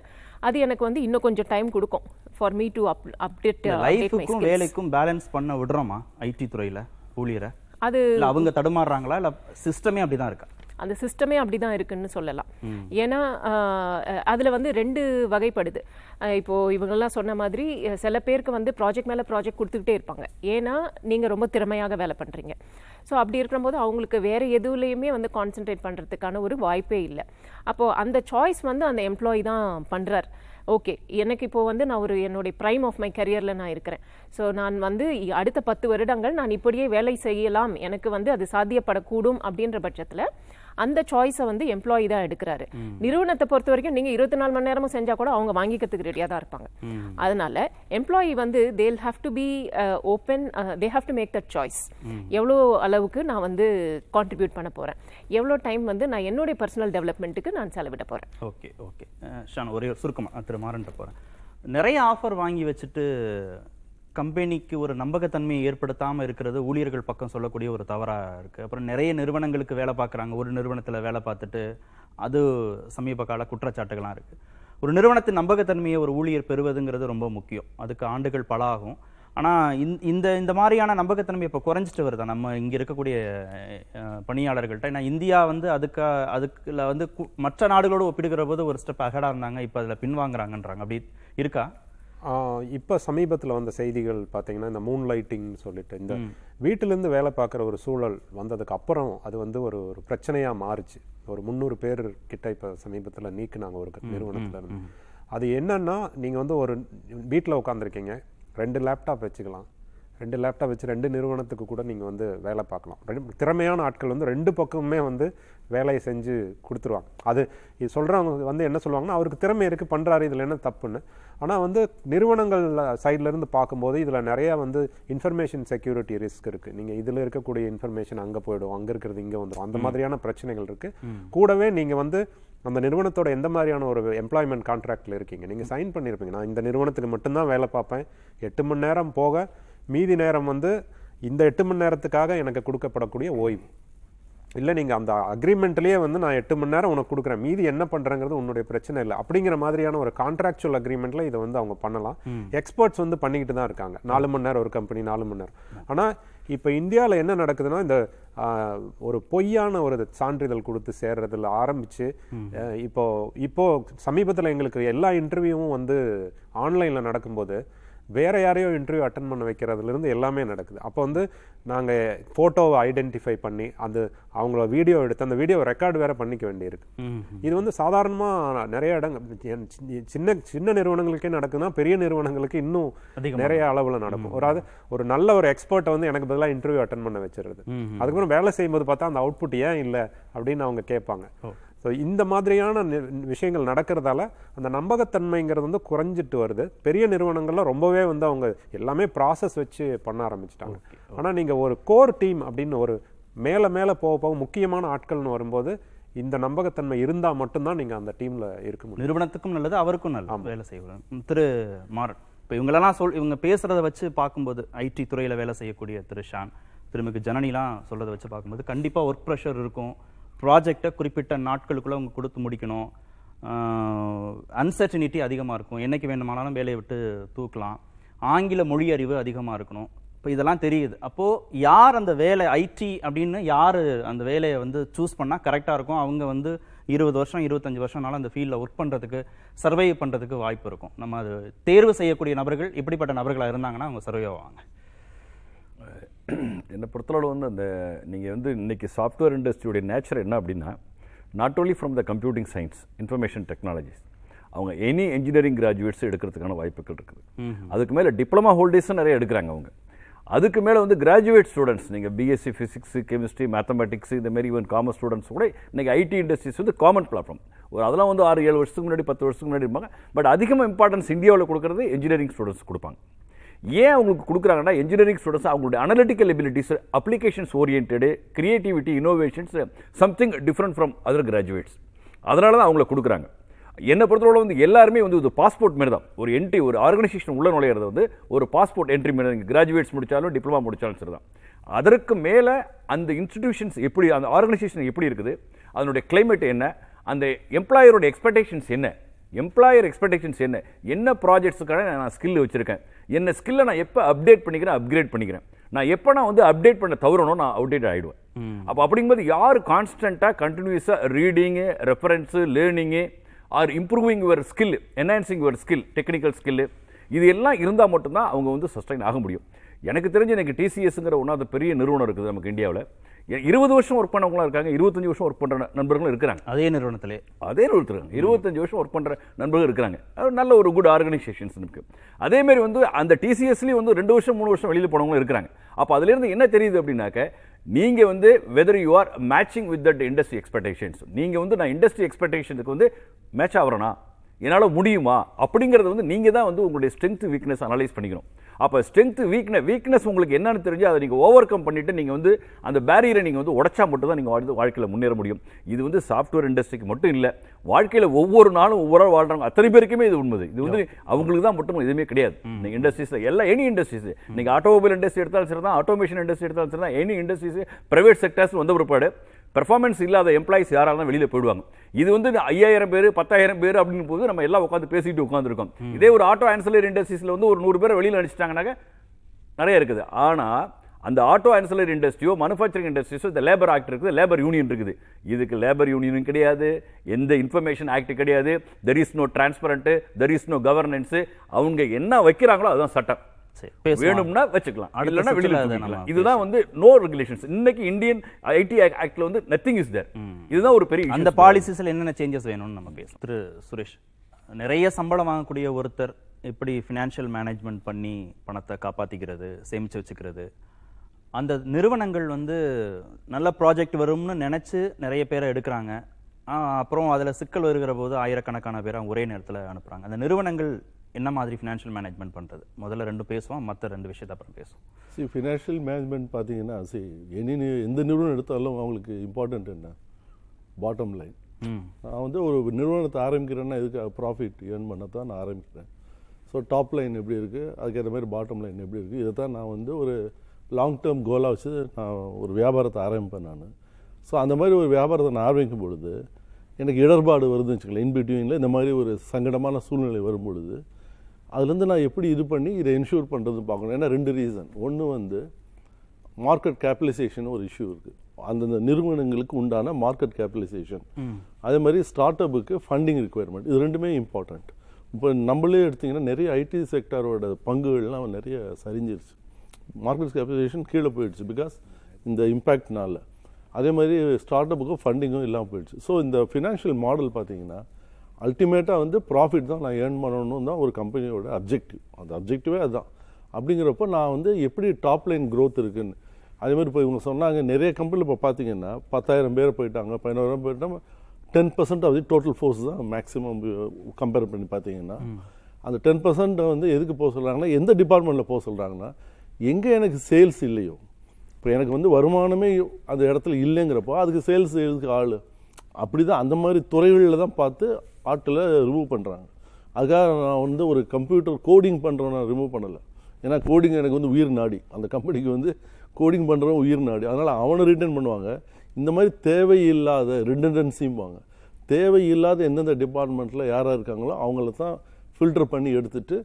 அது எனக்கு வந்து இன்னும் கொஞ்சம் டைம் கொடுக்கும். For me to up update லைஃபுக்கும் வேலைக்கும் பேலன்ஸ் பண்ண விடுறோமா? ஐடி துறையில ஊழியரை? அது அவங்க தடுமாறுறாங்களா? இல்ல சிஸ்டமே அப்படிதான் இருக்கா? அந்த சிஸ்டமே அப்படிதான் இருக்குன்னு சொல்லலாம். ஏன்னா அதுல வந்து ரெண்டு வகைப்படுது. அஹ், இப்போ இவங்கெல்லாம் சொன்ன மாதிரி சில பேருக்கு வந்து ப்ராஜெக்ட் மேல ப்ராஜெக்ட் கொடுத்துக்கிட்டே இருப்பாங்க. ஏன்னா நீங்க ரொம்ப திறமையாக வேலை பண்றீங்க. ஸோ அப்படி இருக்கும்போது அவங்களுக்கு வேற எதுவுலையுமே வந்து கான்சென்ட்ரேட் பண்றதுக்கான ஒரு வாய்ப்பே இல்லை. அப்போ அந்த சாய்ஸ் வந்து அந்த எம்ப்ளாயி தான் பண்றார். ஓகே எனக்கு இப்போ வந்து நான் ஒரு என்னுடைய ப்ரைம் ஆஃப் மை கரியரில் நான் இருக்கிறேன். ஸோ நான் வந்து அடுத்த பத்து வருடங்கள் நான் இப்படியே வேலை செய்யலாம். எனக்கு வந்து அது சாத்தியப்படக்கூடும் அப்படின்ற பட்சத்தில் அந்த சாய்ஸை வந்து எம்ப்ளாயி தான் எடுக்கிறாரு. நிறுவனத்தை பொறுத்த வரைக்கும் நீங்கள் இருபத்தி நாலு மணி நேரமும் செஞ்சால் கூட அவங்க வாங்கிக்கிறதுக்கு ரெடியாக தான் இருப்பாங்க. அதனால எம்ப்ளாயி வந்து they'll have to be open they have to make that choice எவ்வளோ அளவுக்கு நான் வந்து கான்ட்ரிபியூட் பண்ண போகிறேன் எவ்வளோ டைம் வந்து நான் என்னுடைய பர்சனல் டெவலப்மெண்ட்டுக்கு நான் செலவிட போகிறேன் ஓகே ஓகே. ஷான் ஒரே ஒரு சுருக்கமா நான் திரு மாறன்ட்ட போறேன். நிறைய ஆஃபர் வாங்கி வச்சுட்டு கம்பெனிக்கு ஒரு நம்பகத்தன்மையை ஏற்படுத்தாமல் இருக்கிறது ஊழியர்கள் பக்கம் சொல்லக்கூடிய ஒரு தவறாக இருக்குது அப்புறம் நிறைய நிறுவனங்களுக்கு வேலை பார்க்குறாங்க. ஒரு நிறுவனத்தில் வேலை பார்த்துட்டு அது சமீப கால குற்றச்சாட்டுகள்லாம் இருக்குது ஒரு நிறுவனத்தின் நம்பகத்தன்மையை ஒரு ஊழியர் பெறுவதுங்கிறது ரொம்ப முக்கியம். அதுக்கு ஆண்டுகள் பல ஆகும் ஆனால் இந்த- இந்த இந்த மாதிரியான நம்பகத்தன்மை இப்போ குறைஞ்சிட்டு வருதா? நம்ம இங்கே இருக்கக்கூடிய பணியாளர்கள்ட்ட. ஏன்னா இந்தியா வந்து அதுக்கு அதுக்குல வந்து கு- மற்ற நாடுகளோடு ஒப்பிடுகிற போது ஒரு ஸ்டெப் அகடாக இருந்தாங்க. இப்போ அதில் பின்வாங்குறாங்கன்றாங்க. அப்படி இருக்கா? இப்போ சமீபத்தில் வந்த செய்திகள் பார்த்தீங்கன்னா இந்த மூன் லைட்டிங் சொல்லிட்டு இந்த வீட்டிலேருந்து வேலை பார்க்குற ஒரு சூழல் வந்ததுக்கு அப்புறம் அது வந்து ஒரு ஒரு பிரச்சனையாக மாறுச்சு. ஒரு முந்நூறு பேர் கிட்ட இப்போ சமீபத்தில் நீக்குனாங்க ஒரு நிறுவனத்துல இருந்து. அது என்னன்னா நீங்கள் வந்து ஒரு வீட்டில் உட்காந்துருக்கீங்க ரெண்டு லேப்டாப் வச்சுக்கலாம். ரெண்டு லேப்டாப் வச்சு ரெண்டு நிறுவனத்துக்கு கூட நீங்கள் வந்து வேலை பார்க்கலாம். ரெண்டு திறமையான ஆட்கள் வந்து ரெண்டு பக்கமுமே வந்து வேலையை செஞ்சு கொடுத்துருவாங்க. அது இது சொல்கிறவங்க வந்து என்ன சொல்லுவாங்கன்னா அவருக்கு திறமை இருக்குது பண்ணுறாரு இதில் என்ன தப்புன்னு. ஆனால் வந்து நிறுவனங்கள் சைடுல இருந்து பார்க்கும்போது இதில் நிறையா வந்து இன்ஃபர்மேஷன் செக்யூரிட்டி ரிஸ்க் இருக்குது நீங்கள் இதில் இருக்கக்கூடிய இன்ஃபர்மேஷன் அங்கே போயிடும் அங்கே இருக்கிறது இங்கே வந்துடும் அந்த மாதிரியான பிரச்சனைகள் இருக்குது கூடவே நீங்கள் வந்து அந்த நிறுவனத்தோட எந்த மாதிரியான ஒரு எம்ப்ளாய்மெண்ட் கான்ட்ராக்டில் இருக்கீங்க? நீங்கள் சைன் பண்ணியிருப்பீங்க நான் இந்த நிறுவனத்துக்கு மட்டும்தான் வேலை பார்ப்பேன். எட்டு மணி நேரம் போக மீதி நேரம் வந்து இந்த எட்டு மணி நேரத்துக்காக எனக்கு கொடுக்கப்படக்கூடிய ஓய்வு. இல்லை நீங்கள் அந்த அக்ரிமெண்ட்லேயே வந்து நான் எட்டு மணி நேரம் உனக்கு கொடுக்குறேன். மீதி என்ன பண்ணுறங்கிறது உன்னுடைய பிரச்சனை இல்லை. அப்படிங்கிற மாதிரியான ஒரு கான்ட்ராக்சுவல் அக்ரிமெண்ட்டில் இதை வந்து அவங்க பண்ணலாம். எக்ஸ்பர்ட்ஸ் வந்து பண்ணிக்கிட்டு தான் இருக்காங்க. நாலு மணி நேரம் ஒரு கம்பெனி நாலு மணி நேரம். ஆனால் இப்போ இந்தியாவில் என்ன நடக்குதுன்னா இந்த ஒரு பொய்யான ஒரு சான்றிதழ் கொடுத்து சேர்றதுல ஆரம்பிச்சு அஹ், இப்போ இப்போ சமீபத்தில் எங்களுக்கு எல்லா இன்டர்வியூவும் வந்து ஆன்லைனில் நடக்கும்போது வேற யாரையோ இன்டர்வியூ அட்டன் பண்ண வைக்கிறதுல இருந்து எல்லாமே நடக்குது. அப்போ வந்து நாங்கள் ஃபோட்டோவை ஐடென்டிஃபை பண்ணி அது அவங்கள வீடியோ எடுத்து அந்த வீடியோ ரெக்கார்டு வேற பண்ணிக்க வேண்டியிருக்கு. இது வந்து சாதாரணமாக நிறைய இடங்கள் சின்ன சின்ன நிறுவனங்களுக்கே நடக்குதுன்னா பெரிய நிறுவனங்களுக்கு இன்னும் நிறைய அளவில் நடக்கும். ஒரு அது ஒரு நல்ல ஒரு எக்ஸ்பர்ட்டை வந்து எனக்கு பதிலாக இன்டர்வியூ அட்டன் பண்ண வச்சிருது. அதுக்கப்புறம் வேலை செய்யும்போது பார்த்தா அந்த அவுட்புட் ஏன் இல்லை? அப்படின்னு அவங்க கேட்பாங்க. ஸோ இந்த மாதிரியான விஷயங்கள் நடக்கிறதால அந்த நம்பகத்தன்மைங்கிறது வந்து குறைஞ்சிட்டு வருது. பெரிய நிறுவனங்கள்ல ரொம்பவே வந்து அவங்க எல்லாமே ப்ராசஸ் வச்சு பண்ண ஆரம்பிச்சிட்டாங்க. ஆனால் நீங்கள் ஒரு கோர் டீம் அப்படின்னு ஒரு மேலே மேலே போக போக முக்கியமான ஆட்கள்னு வரும்போது இந்த நம்பகத்தன்மை இருந்தால் மட்டும்தான் நீங்கள் அந்த டீமில் இருக்க முடியும். நிறுவனத்துக்கும் நல்லது அவருக்கும் நல்லது வேலை செய்வார் திரு மாறன். இப்போ இவங்களெல்லாம் சொல் இவங்க பேசுறத வச்சு பார்க்கும்போது ஐடி துறையில வேலை செய்யக்கூடிய திரு ஷான் திருமிகு ஜனனிலாம் சொல்றதை வச்சு பார்க்கும்போது கண்டிப்பா ஒர்க் ப்ரெஷர் இருக்கும். ப்ராஜெக்டை குறிப்பிட்ட நாட்களுக்குள்ளே அவங்க கொடுத்து முடிக்கணும். அன்சர்டினிட்டி அதிகமாக இருக்கும். என்னைக்கு வேண்டுமானாலும் வேலையை விட்டு தூக்கலாம். ஆங்கில மொழி அறிவு அதிகமாக இருக்கணும். இப்போ இதெல்லாம் தெரியுது. அப்போது யார் அந்த வேலை ஐடி அப்படின்னு யார் அந்த வேலையை வந்து சூஸ் பண்ணால் கரெக்டாக இருக்கும்? அவங்க வந்து இருபது வருஷம் இருபத்தஞ்சி வருஷம்னாலும் அந்த ஃபீல்டில் ஒர்க் பண்ணுறதுக்கு சர்வே பண்ணுறதுக்கு வாய்ப்பு இருக்கும். நம்ம அது தேர்வு செய்யக்கூடிய நபர்கள் இப்படிப்பட்ட நபர்களாக இருந்தாங்கன்னா அவங்க சர்வே ஆவாங்க. என்னை பொறுத்தளவு வந்து அந்த நீங்கள் வந்து இன்னைக்கு சாஃப்ட்வேர் இண்டஸ்ட்ரியோடைய நேச்சர் என்ன அப்படின்னா not only from the computing science information technologies அவங்க எனி இன்ஜினியரிங் கிராஜுவேட்ஸ் எடுக்கிறதுக்கான வாய்ப்புகள் இருக்குது. அதுக்கு மேலே டிப்ளமா ஹோல்டர்ஸும் நிறைய எடுக்கிறாங்க அவங்க. அதுக்கு மேலே வந்து கிராஜுவேட் ஸ்டூடெண்ட்ஸ் நீங்கள் பிஎஸ்சி ஃபிசிக்ஸ் கெமிஸ்ட்ரி மேத்தமெட்டிக்ஸ் இந்த மாதிரி ஈவன் காமர்ஸ் ஸ்டூடெண்ட்ஸ் கூட இன்னைக்கு ஐடி இண்டஸ்ட்ரீஸ் வந்து காமன் பிளாட்ஃபார்ம் ஒரு அதெல்லாம் வந்து ஆறு ஏழு வருஷத்துக்கு முன்னாடி பத்து வருஷத்துக்கு முன்னாடி இருப்பாங்க. பட் அதிகமாக இம்பார்ட்டன்ஸ் இந்தியாவில் கொடுக்கறது இன்ஜினியரிங் ஸ்டூடெண்ட்ஸ் கொடுப்பாங்க. ஏன் அவங்களுக்கு கொடுக்குறாங்கன்னா இன்ஜினியரிங் ஸ்டூடெண்ட்ஸ் அவங்களுடைய analytical abilities applications oriented creativity innovations something different from other graduates அதனால தான் அவங்கள கொடுக்குறாங்க. என்னை பொறுத்தவரை வந்து எல்லாருமே வந்து ஒரு பாஸ்போர்ட் மாரி தான். ஒரு என்ட்ரி ஒரு ஆர்கனைசேஷன் உள்ள நுழையிறது வந்து ஒரு பாஸ்போர்ட் என்ட்ரி மாரி கிராஜுவேட்ஸ் முடிச்சாலும் டிப்ளமா முடிச்சாலும் சரி தான். அதற்கு மேலே அந்த இன்ஸ்டிடியூஷன்ஸ் எப்படி அந்த ஆர்கனைசேஷன் எப்படி இருக்குது? அதனுடைய கிளைமேட் என்ன? அந்த எம்ப்ளாயரோட எக்ஸ்பெக்டேஷன்ஸ் என்ன? எம்ப்ளாயர் எக்ஸ்பெக்டேஷன்ஸ் என்ன? என்ன ப்ராஜெக்ட்ஸுக்கான நான் ஸ்கில் வச்சிருக்கேன்? என்ன ஸ்கில்லை நான் எப்போ அப்டேட் பண்ணிக்கிறேன் அப்கிரேட் பண்ணிக்கிறேன்? நான் எப்போ நான் வந்து அப்டேட் பண்ண தவறணும் நான் அப்டேட் ஆகிடுவேன் அப்போ அப்படிங்கும்போது யார் கான்ஸ்டண்ட்டாக கண்டினியூஸாக reading reference learning or improving your skill enhancing your skill technical skill இது எல்லாம் இருந்தால் மட்டும்தான் அவங்க வந்து சஸ்டைன் ஆக முடியும். எனக்கு தெரிஞ்சு எனக்கு டிசிஎஸ்ங்கிற ஒன்றாவது பெரிய நிறுவனம் இருக்குது நமக்கு இந்தியாவில். இருபது வருஷம் ஒர்க் பண்ணவங்களும் இருக்காங்க இருபத்தஞ்சு வருஷம் ஒர்க் பண்ணுற நண்பர்களும் இருக்கிறாங்க. அதே நிறுவனத்திலே. அதே ஒருத்தர் இருபத்தஞ்சு வருஷம் ஒர்க் பண்ணுற நண்பர்கள் இருக்கிறாங்க. அது நல்ல ஒரு குட் ஆர்கனைசேஷன்ஸ் இருக்கு அதே மாதிரி வந்து அந்த டிசிஎஸ்லேயும் வந்து ரெண்டு வருஷம் மூணு வருஷம் வெளியில் போனவங்களும் இருக்கிறாங்க. அப்போ அதுலேருந்து என்ன தெரியுது அப்படின்னாக்க நீங்கள் வந்து whether you are matching with that industry expectations நீங்கள் வந்து நான் இண்டஸ்ட்ரி எக்ஸ்பெக்டேஷனுக்கு வந்து மேட்ச் ஆகிறேனா என்னால் முடியுமா? அப்படிங்கிறது வந்து நீங்கள் தான் வந்து உங்களுடைய ஸ்ட்ரென்த் வீக்னஸ் அனலைஸ் பண்ணிக்கணும். அப்போ ஸ்ட்ரென்த் வீக்னஸ் வீக்னஸ் உங்களுக்கு என்னன்னு தெரிஞ்சு அதை நீங்கள் ஓவர் கம் பண்ணிட்டு நீங்கள் வந்து அந்த பேரியரை நீங்கள் வந்து உடைச்சா மட்டும் தான் நீங்கள் வாழ்ந்து வாழ்க்கையில் முன்னேற முடியும். இது வந்து சாஃப்ட்வேர் இண்டஸ்ட்ரிக்கு மட்டும் இல்லை. வாழ்க்கையில் ஒவ்வொரு நாளும் ஒவ்வொரு வாழ்றாங்க. அத்தனை பேருக்குமே இது உண்மை இது வந்து அவங்களுக்கு தான் மட்டும் எதுவுமே கிடையாது. நீங்கள் இண்டஸ்ட்ரீஸ் எல்லா எனி இண்டஸ்ட்ரீஸ் நீங்கள் ஆட்டோமொபைல் இண்டஸ்ட்ரி எடுத்தாலும் சரி தான் ஆட்டோமேஷன் இண்டஸ்ட்ரி எடுத்தாலும் சரி தான் எனி இண்டஸ்ட்ரீஸ் பிரைவேட் செக்டர்ஸ் வந்த பிற்பாடு பெர்ஃபார்மன்ஸ் இல்லாத எம்ப்ளாயிஸ் யாராலும் வெளியில் போயிடுவாங்க. இது வந்து ஐயாயிரம் பேர் பத்தாயிரம் பேர் அப்படின்னு போது நம்ம எல்லாம் உட்காந்து பேசிட்டு உட்காந்துருக்கோம் இதே ஒரு ஆட்டோ ஆன்சலரி இண்டஸ்ட்ரீஸில் வந்து ஒரு நூறு பேர் வெளியில் அடிச்சிட்டாங்கன்னாக்க நிறைய இருக்குது. ஆனால் அந்த ஆட்டோ ஆன்சலரி இண்டஸ்ட்ரியோ மேனுஃபேக்சரிங் இண்டஸ்ட்ரீஸோ இந்த லேபர் ஆக்ட் இருக்குது லேபர் யூனியன் இருக்குது. இதுக்கு லேபர் யூனியனும் கிடையாது. எந்த இன்ஃபர்மேஷன் ஆக்ட் கிடையாது. There is no transparent there is no governance அவங்க என்ன வைக்கிறாங்களோ அதுதான் சட்டம். வேணும்னா வச்சுக்கலாம். அடுத்த இல்லைன்னா வெளியில இதுதான் வந்து நோ ரெகுலேஷன்ஸ் இன்னைக்கு இந்தியன் ஐடி ஆக்ட்ல வந்து நத்திங் இஸ் தேர் இதுதான் ஒரு பெரிய அந்த. பாலிசிஸில் என்னென்ன சேஞ்சஸ் வேணும்னு நம்ம பேசலாம் திரு சுரேஷ் நிறைய சம்பளம் வாங்கக்கூடிய ஒருத்தர் எப்படி ஃபினான்ஷியல் மேனேஜ்மெண்ட் பண்ணி பணத்தை காப்பாற்றிக்கிறது சேமித்து வச்சுக்கிறது. அந்த நிறுவனங்கள் வந்து நல்ல ப்ராஜெக்ட் வரும்னு நினச்சி நிறைய பேரை எடுக்கிறாங்க. அப்புறம் அதில் சிக்கல் வருகிற போது ஆயிரக்கணக்கான பேரை ஒரே நேரத்தில் அனுப்புகிறாங்க அந்த நிறுவனங்கள் என்ன மாதிரி ஃபினான்ஷியல் மேனேஜ்மெண்ட் பண்ணுறது முதல்ல ரெண்டு பேசுவோம் மற்ற ரெண்டு விஷயத்தை அப்புறம் பேசுவோம். சி ஃபினான்ஷியல் மேனேஜ்மெண்ட் பார்த்தீங்கன்னா சி எனி எந்த நிறுவனம் எடுத்தாலும் அவங்களுக்கு இம்பார்ட்டன்ட் என்ன? பாட்டம் லைன் நான் வந்து ஒரு நிறுவனத்தை ஆரம்பிக்கிறேன்னா இதுக்கு ப்ராஃபிட் ஏர்ன் பண்ண தான் நான் ஆரம்பிக்கிறேன். ஸோ டாப் லைன் எப்படி இருக்குது அதுக்கேற்ற மாதிரி பாட்டம் லைன் எப்படி இருக்குது இதை தான் நான் வந்து ஒரு லாங் டேர்ம் கோலாக வச்சு நான் ஒரு வியாபாரத்தை ஆரம்பிப்பேன் நான். ஸோ அந்த மாதிரி ஒரு வியாபாரத்தை நான் ஆரம்பிக்கும் பொழுது எனக்கு இடர்பாடு வருதுன்னு வச்சுக்கலாம் இன் பிட்வீனில் இந்த மாதிரி ஒரு சங்கடமான சூழ்நிலை வரும் பொழுது அதுலேருந்து நான் எப்படி இது பண்ணி இதை என்ஷூர் பண்ணுறதுன்னு பார்க்கணும். ஏன்னா ரெண்டு ரீசன் ஒன்று வந்து மார்க்கெட் கேபிடலைசேஷன் ஒரு இஷ்யூ இருக்குது அந்தந்த நிறுவனங்களுக்கு உண்டான மார்க்கெட் கேபிடலைசேஷன் அதே மாதிரி ஸ்டார்ட் அப்புக்கு ஃபண்டிங் ரிக்குவயர்மெண்ட் இது ரெண்டுமே இம்பார்ட்டண்ட் இப்போ நம்மளே எடுத்தீங்கன்னா நிறைய ஐடி செக்டாரோட பங்குகள்லாம் நிறைய சரிஞ்சிருச்சு. மார்க்கெட் கேபிடலைசேஷன் கீழே போயிடுச்சு பிகாஸ் இந்த இம்பேக்ட்னால அதே மாதிரி ஸ்டார்ட் அப்புக்கும் ஃபண்டிங்கும் இல்லாமல் போயிடுச்சு. ஸோ இந்த ஃபினான்ஷியல் மாடல் பார்த்தீங்கன்னா அல்டிமேட்டாக வந்து ப்ராஃபிட் தான் நான் ஏர்ன் பண்ணணும் தான் ஒரு கம்பெனியோட அப்ஜெக்டிவ் அந்த அப்ஜெக்டிவே அதுதான். அப்படிங்கிறப்போ நான் வந்து எப்படி டாப் லைன் growth இருக்குன்னு அதே மாதிரி இப்போ இவங்க சொன்னாங்க நிறைய கம்பெனியில் இப்போ பார்த்தீங்கன்னா பத்தாயிரம் பேர் போயிட்டாங்க பதினோராயிரம் போயிட்டாங்க ten percent of the total force தான் மேக்ஸிமம் கம்பேர் பண்ணி பார்த்தீங்கன்னா அந்த டென் பர்சன்ட் வந்து எதுக்கு போக சொல்கிறாங்கன்னா எந்த டிபார்ட்மெண்ட்டில் போக சொல்கிறாங்கன்னா எங்கே எனக்கு சேல்ஸ் இல்லையோ இப்போ எனக்கு வந்து வருமானமே அந்த இடத்துல இல்லைங்கிறப்போ அதுக்கு சேல்ஸ் எதுக்கு ஆள். அப்படி தான் அந்த மாதிரி துறைகளில் தான் பார்த்து ஆட்களை ரிமூவ் பண்ணுறாங்க அதுக்காக நான் வந்து ஒரு கம்ப்யூட்டர் கோடிங் பண்ணுறவனை ரிமூவ் பண்ணலை. ஏன்னா கோடிங் எனக்கு வந்து உயிர் நாடி. அந்த கம்பெனிக்கு வந்து கோடிங் பண்ணுறவன் உயிர் நாடி. அதனால் அவனை ரிட்டர்ன் பண்ணுவாங்க. இந்த மாதிரி தேவையில்லாத ரிட்டன்டன்சிம்பாங்க தேவையில்லாத எந்தெந்த டிபார்ட்மெண்ட்டில் யாராக இருக்காங்களோ அவங்கள தான் ஃபில்டர் பண்ணி எடுத்துட்டு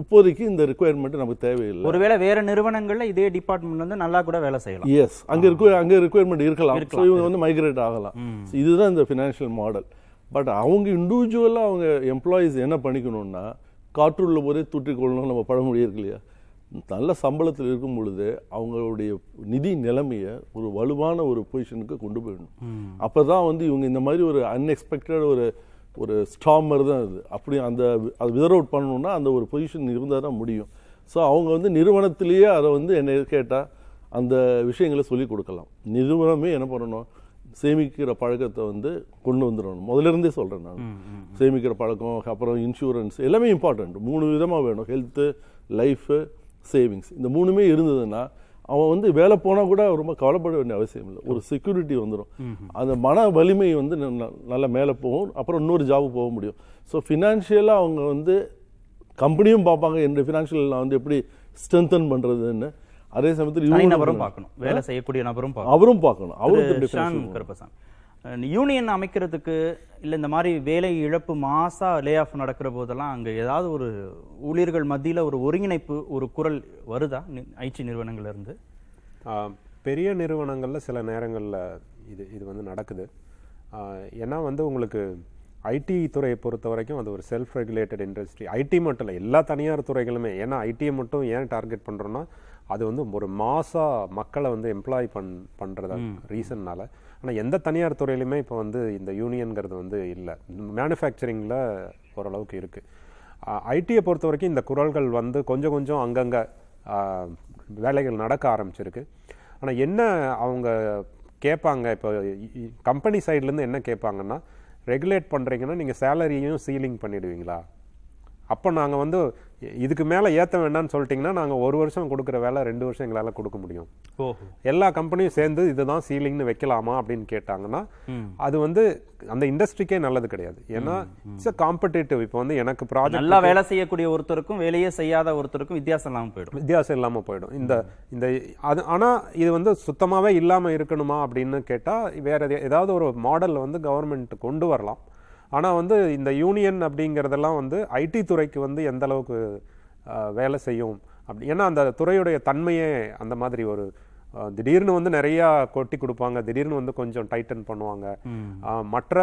இப்போதைக்கு இந்த ரிக்குவயர்மெண்ட் நமக்கு தேவையில்லை. ஒருவேளை வேற நிறுவனங்கள்ல இதே டிபார்ட்மெண்ட் வந்து நல்லா கூட வேலை செய்யலாம். எஸ் அங்க இருக்கு அங்க ரிக்குவயர்மெண்ட் இருக்கலாம். இவங்க வந்து மைக்ரேட் ஆகலாம். இதுதான் இந்த ஃபினான்ஷியல் மாடல் பட் அவங்க இண்டிவிஜுவலாக அவங்க எம்ப்ளாயீஸ் என்ன பண்ணிக்கணும்னா காற்றுள்ள போதே தூற்றிக்கொள்ளணும் நம்ம பழமொழி இருக்கு இல்லையா? நல்ல சம்பளத்தில் இருக்கும் பொழுது அவங்களுடைய நிதி நிலைமையை ஒரு வலுவான ஒரு பொசிஷனுக்கு கொண்டு போயிடணும். அப்பதான் வந்து இவங்க இந்த மாதிரி ஒரு அன்எக்ஸ்பெக்டட் ஒரு ஒரு ஸ்டாம் மாதிரி தான் அது. அப்படி அந்த அது விதர் அவுட் பண்ணணும்னா அந்த ஒரு பொசிஷன் இருந்தால் தான் முடியும். ஸோ அவங்க வந்து நிறுவனத்திலேயே அதை வந்து என்னை கேட்டால் அந்த விஷயங்களை சொல்லி கொடுக்கலாம். நிறுவனமே என்ன பண்ணணும்? சேமிக்கிற பழக்கத்தை வந்து கொண்டு வந்துடணும். முதல்ல இருந்தே சொல்கிறேன் நான் சேமிக்கிற பழக்கம் அப்புறம் இன்சூரன்ஸ் எல்லாமே இம்பார்ட்டண்ட் மூணு விதமாக வேணும். ஹெல்த்து லைஃபு சேவிங்ஸ் இந்த மூணுமே இருந்ததுன்னா அவன் வந்து வேலை போனால் கூட ரொம்ப கவலைப்பட வேண்டிய அவசியம் இல்லை. ஒரு செக்யூரிட்டி வந்துடும் அந்த மன வலிமை வந்து நல்லா மேலே போகும். அப்புறம் இன்னொரு ஜாபு போக முடியும். ஸோ ஃபினான்ஷியலாக அவங்க வந்து கம்பெனியும் பார்ப்பாங்க. என்னுடைய ஃபினான்ஷியல் நான் வந்து எப்படி ஸ்ட்ரென்தன் பண்ணுறதுன்னு அதே சமயத்தில் தனிநபரும் பார்க்கணும். வேலை செய்யக்கூடிய நபரும் பார்க்கணும். அவரும் பார்க்கணும். அவரும் கருப்பசாமி. யூனியன் அமைக்கிறதுக்கு இல்ல இந்த மாதிரி வேலை இழப்பு மாசா லே ஆஃப் நடக்கிற போதெல்லாம் அங்க ஏதாவது ஒரு ஊழியர்கள் மத்தியில ஒரு ஒருங்கிணைப்பு ஒரு குரல் வருதா? ஐடி நிறுவனங்கள்ல இருந்து? ஆஹ் பெரிய நிறுவனங்களில் சில நேரங்களில் இது இது வந்து நடக்குது. ஏன்னா வந்து உங்களுக்கு ஐடி துறையை பொறுத்த வரைக்கும் அது ஒரு செல்ஃப் ரெகுலேட்டட் இண்டஸ்ட்ரி ஐடி மட்டும் இல்லை எல்லா தனியார் துறைகளுமே. ஏன்னா ஐடியை மட்டும் ஏன் டார்கெட் பண்ணுறோன்னா அது வந்து ஒரு மாசா மக்களை வந்து எம்ப்ளாய் பண் பண்ணுறத ரீசன்னால ஆனால் எந்த தனியார் துறையிலுமே இப்போ வந்து இந்த யூனியன்கிறது வந்து இல்லை. மேனுஃபேக்சரிங்கில் ஓரளவுக்கு இருக்குது ஐடியை பொறுத்த வரைக்கும் இந்த குரல்கள் வந்து கொஞ்சம் கொஞ்சம் அங்கங்கே வேலைகள் நடக்க ஆரம்பிச்சிருக்கு. ஆனால் என்ன அவங்க கேட்பாங்க இப்போ கம்பெனி சைட்லேருந்து என்ன கேட்பாங்கன்னா ரெகுலேட் பண்ணுறீங்கன்னா நீங்கள் சேலரியையும் சீலிங் பண்ணிடுவீங்களா? அப்போ நாங்கள் வந்து இதுக்கு மேலே ஏற்ற வேண்டாம்னு சொல்லிட்டிங்கன்னா நாங்கள் ஒரு வருஷம் கொடுக்குற வேலை ரெண்டு வருஷம் எங்களால் கொடுக்க முடியும். எல்லா கம்பெனியும் சேர்ந்து இதுதான் சீலிங்னு வைக்கலாமா அப்படின்னு கேட்டாங்கன்னா அது வந்து அந்த இண்டஸ்ட்ரிக்கே நல்லது கிடையாது. ஏன்னா இட்ஸ் அ காம்படேட்டிவ் இப்போ வந்து எனக்கு ப்ராஜெக்ட் நல்லா வேலை செய்யக்கூடிய ஒருத்தருக்கும் வேலையே செய்யாத ஒருத்தருக்கும் வித்தியாசம் இல்லாம போயிடும். வித்தியாசம் இல்லாம போயிடும். இந்த இந்த அது ஆனா இது வந்து சுத்தமாவே இல்லாம இருக்கணுமா அப்படின்னு கேட்டா வேற ஏதாவது ஒரு மாடல் வந்து கவர்மெண்ட் கொண்டு வரலாம். ஆனா வந்து இந்த யூனியன் அப்படிங்கறதெல்லாம் வந்து ஐடி துறைக்கு வந்து எந்த அளவுக்கு வேலை செய்யும் அப்படி ஏன்னா அந்த துறையுடைய தன்மையே அந்த மாதிரி ஒரு திடீர்னு வந்து நிறைய கொட்டி கொடுப்பாங்க திடீர்னு வந்து கொஞ்சம் டைட்டன் பண்ணுவாங்க. மற்ற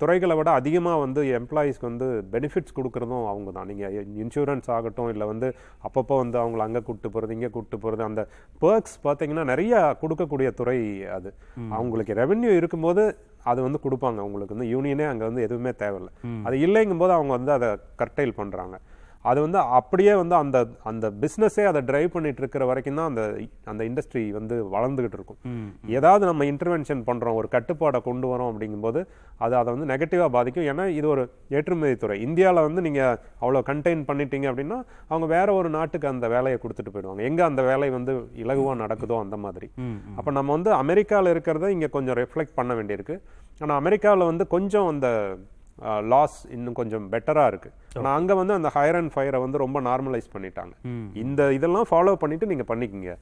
துறைகளை விட அதிகமா வந்து எம்ப்ளாயீஸ்க்கு வந்து பெனிஃபிட்ஸ் கொடுக்கறதும் அவங்க தான். நீங்க இன்சூரன்ஸ் ஆகட்டும் இல்லை வந்து அப்பப்போ வந்து அவங்கள அங்கே கூப்பிட்டு போகிறது இங்கே கூப்பிட்டு போகிறது அந்த பேர்க்ஸ் பார்த்தீங்கன்னா நிறைய கொடுக்கக்கூடிய துறை அது. அவங்களுக்கு ரெவென்யூ இருக்கும்போது அது வந்து கொடுப்பாங்க. உங்களுக்கு வந்து யூனியனே அங்கே வந்து எதுவுமே தேவையில்லை. அது இல்லைங்கும்போது அவங்க வந்து அதை கர்டைல் பண்ணுறாங்க அது வந்து அப்படியே வந்து அந்த அந்த பிஸ்னஸே அதை டிரைவ் பண்ணிட்டு இருக்கிற வரைக்கும் தான் அந்த அந்த இண்டஸ்ட்ரி வந்து வளர்ந்துகிட்டு இருக்கும். ஏதாவது நம்ம இன்டர்வென்ஷன் பண்ணுறோம் ஒரு கட்டுப்பாடை கொண்டு வரோம் அப்படிங்கும்போது அது அதை வந்து நெகட்டிவாக பாதிக்கும். ஏன்னா இது ஒரு ஏற்றுமதி துறை. இந்தியாவில் வந்து நீங்கள் அவ்வளோ கண்டெயின் பண்ணிட்டீங்க அப்படின்னா அவங்க வேற ஒரு நாட்டுக்கு அந்த வேலையை கொடுத்துட்டு போயிடுவாங்க. எங்கே அந்த வேலை வந்து இலகுவாக நடக்குதோ அந்த மாதிரி. அப்போ நம்ம வந்து அமெரிக்காவில் இருக்கிறத இங்கே கொஞ்சம் ரெஃப்ளெக்ட் பண்ண வேண்டியிருக்கு. ஆனால் அமெரிக்காவில் வந்து கொஞ்சம் அந்த லாஸ் இன்னும் கொஞ்சம் பெட்டராக இருக்கு. ஆனால் அங்கே வந்து அந்த ஹையர் அண்ட் ஃபயரை வந்து ரொம்ப நார்மலைஸ் பண்ணிட்டாங்க. இந்த இதெல்லாம் ஃபாலோ பண்ணிட்டு நீங்கள் பண்ணிக்கிங்க.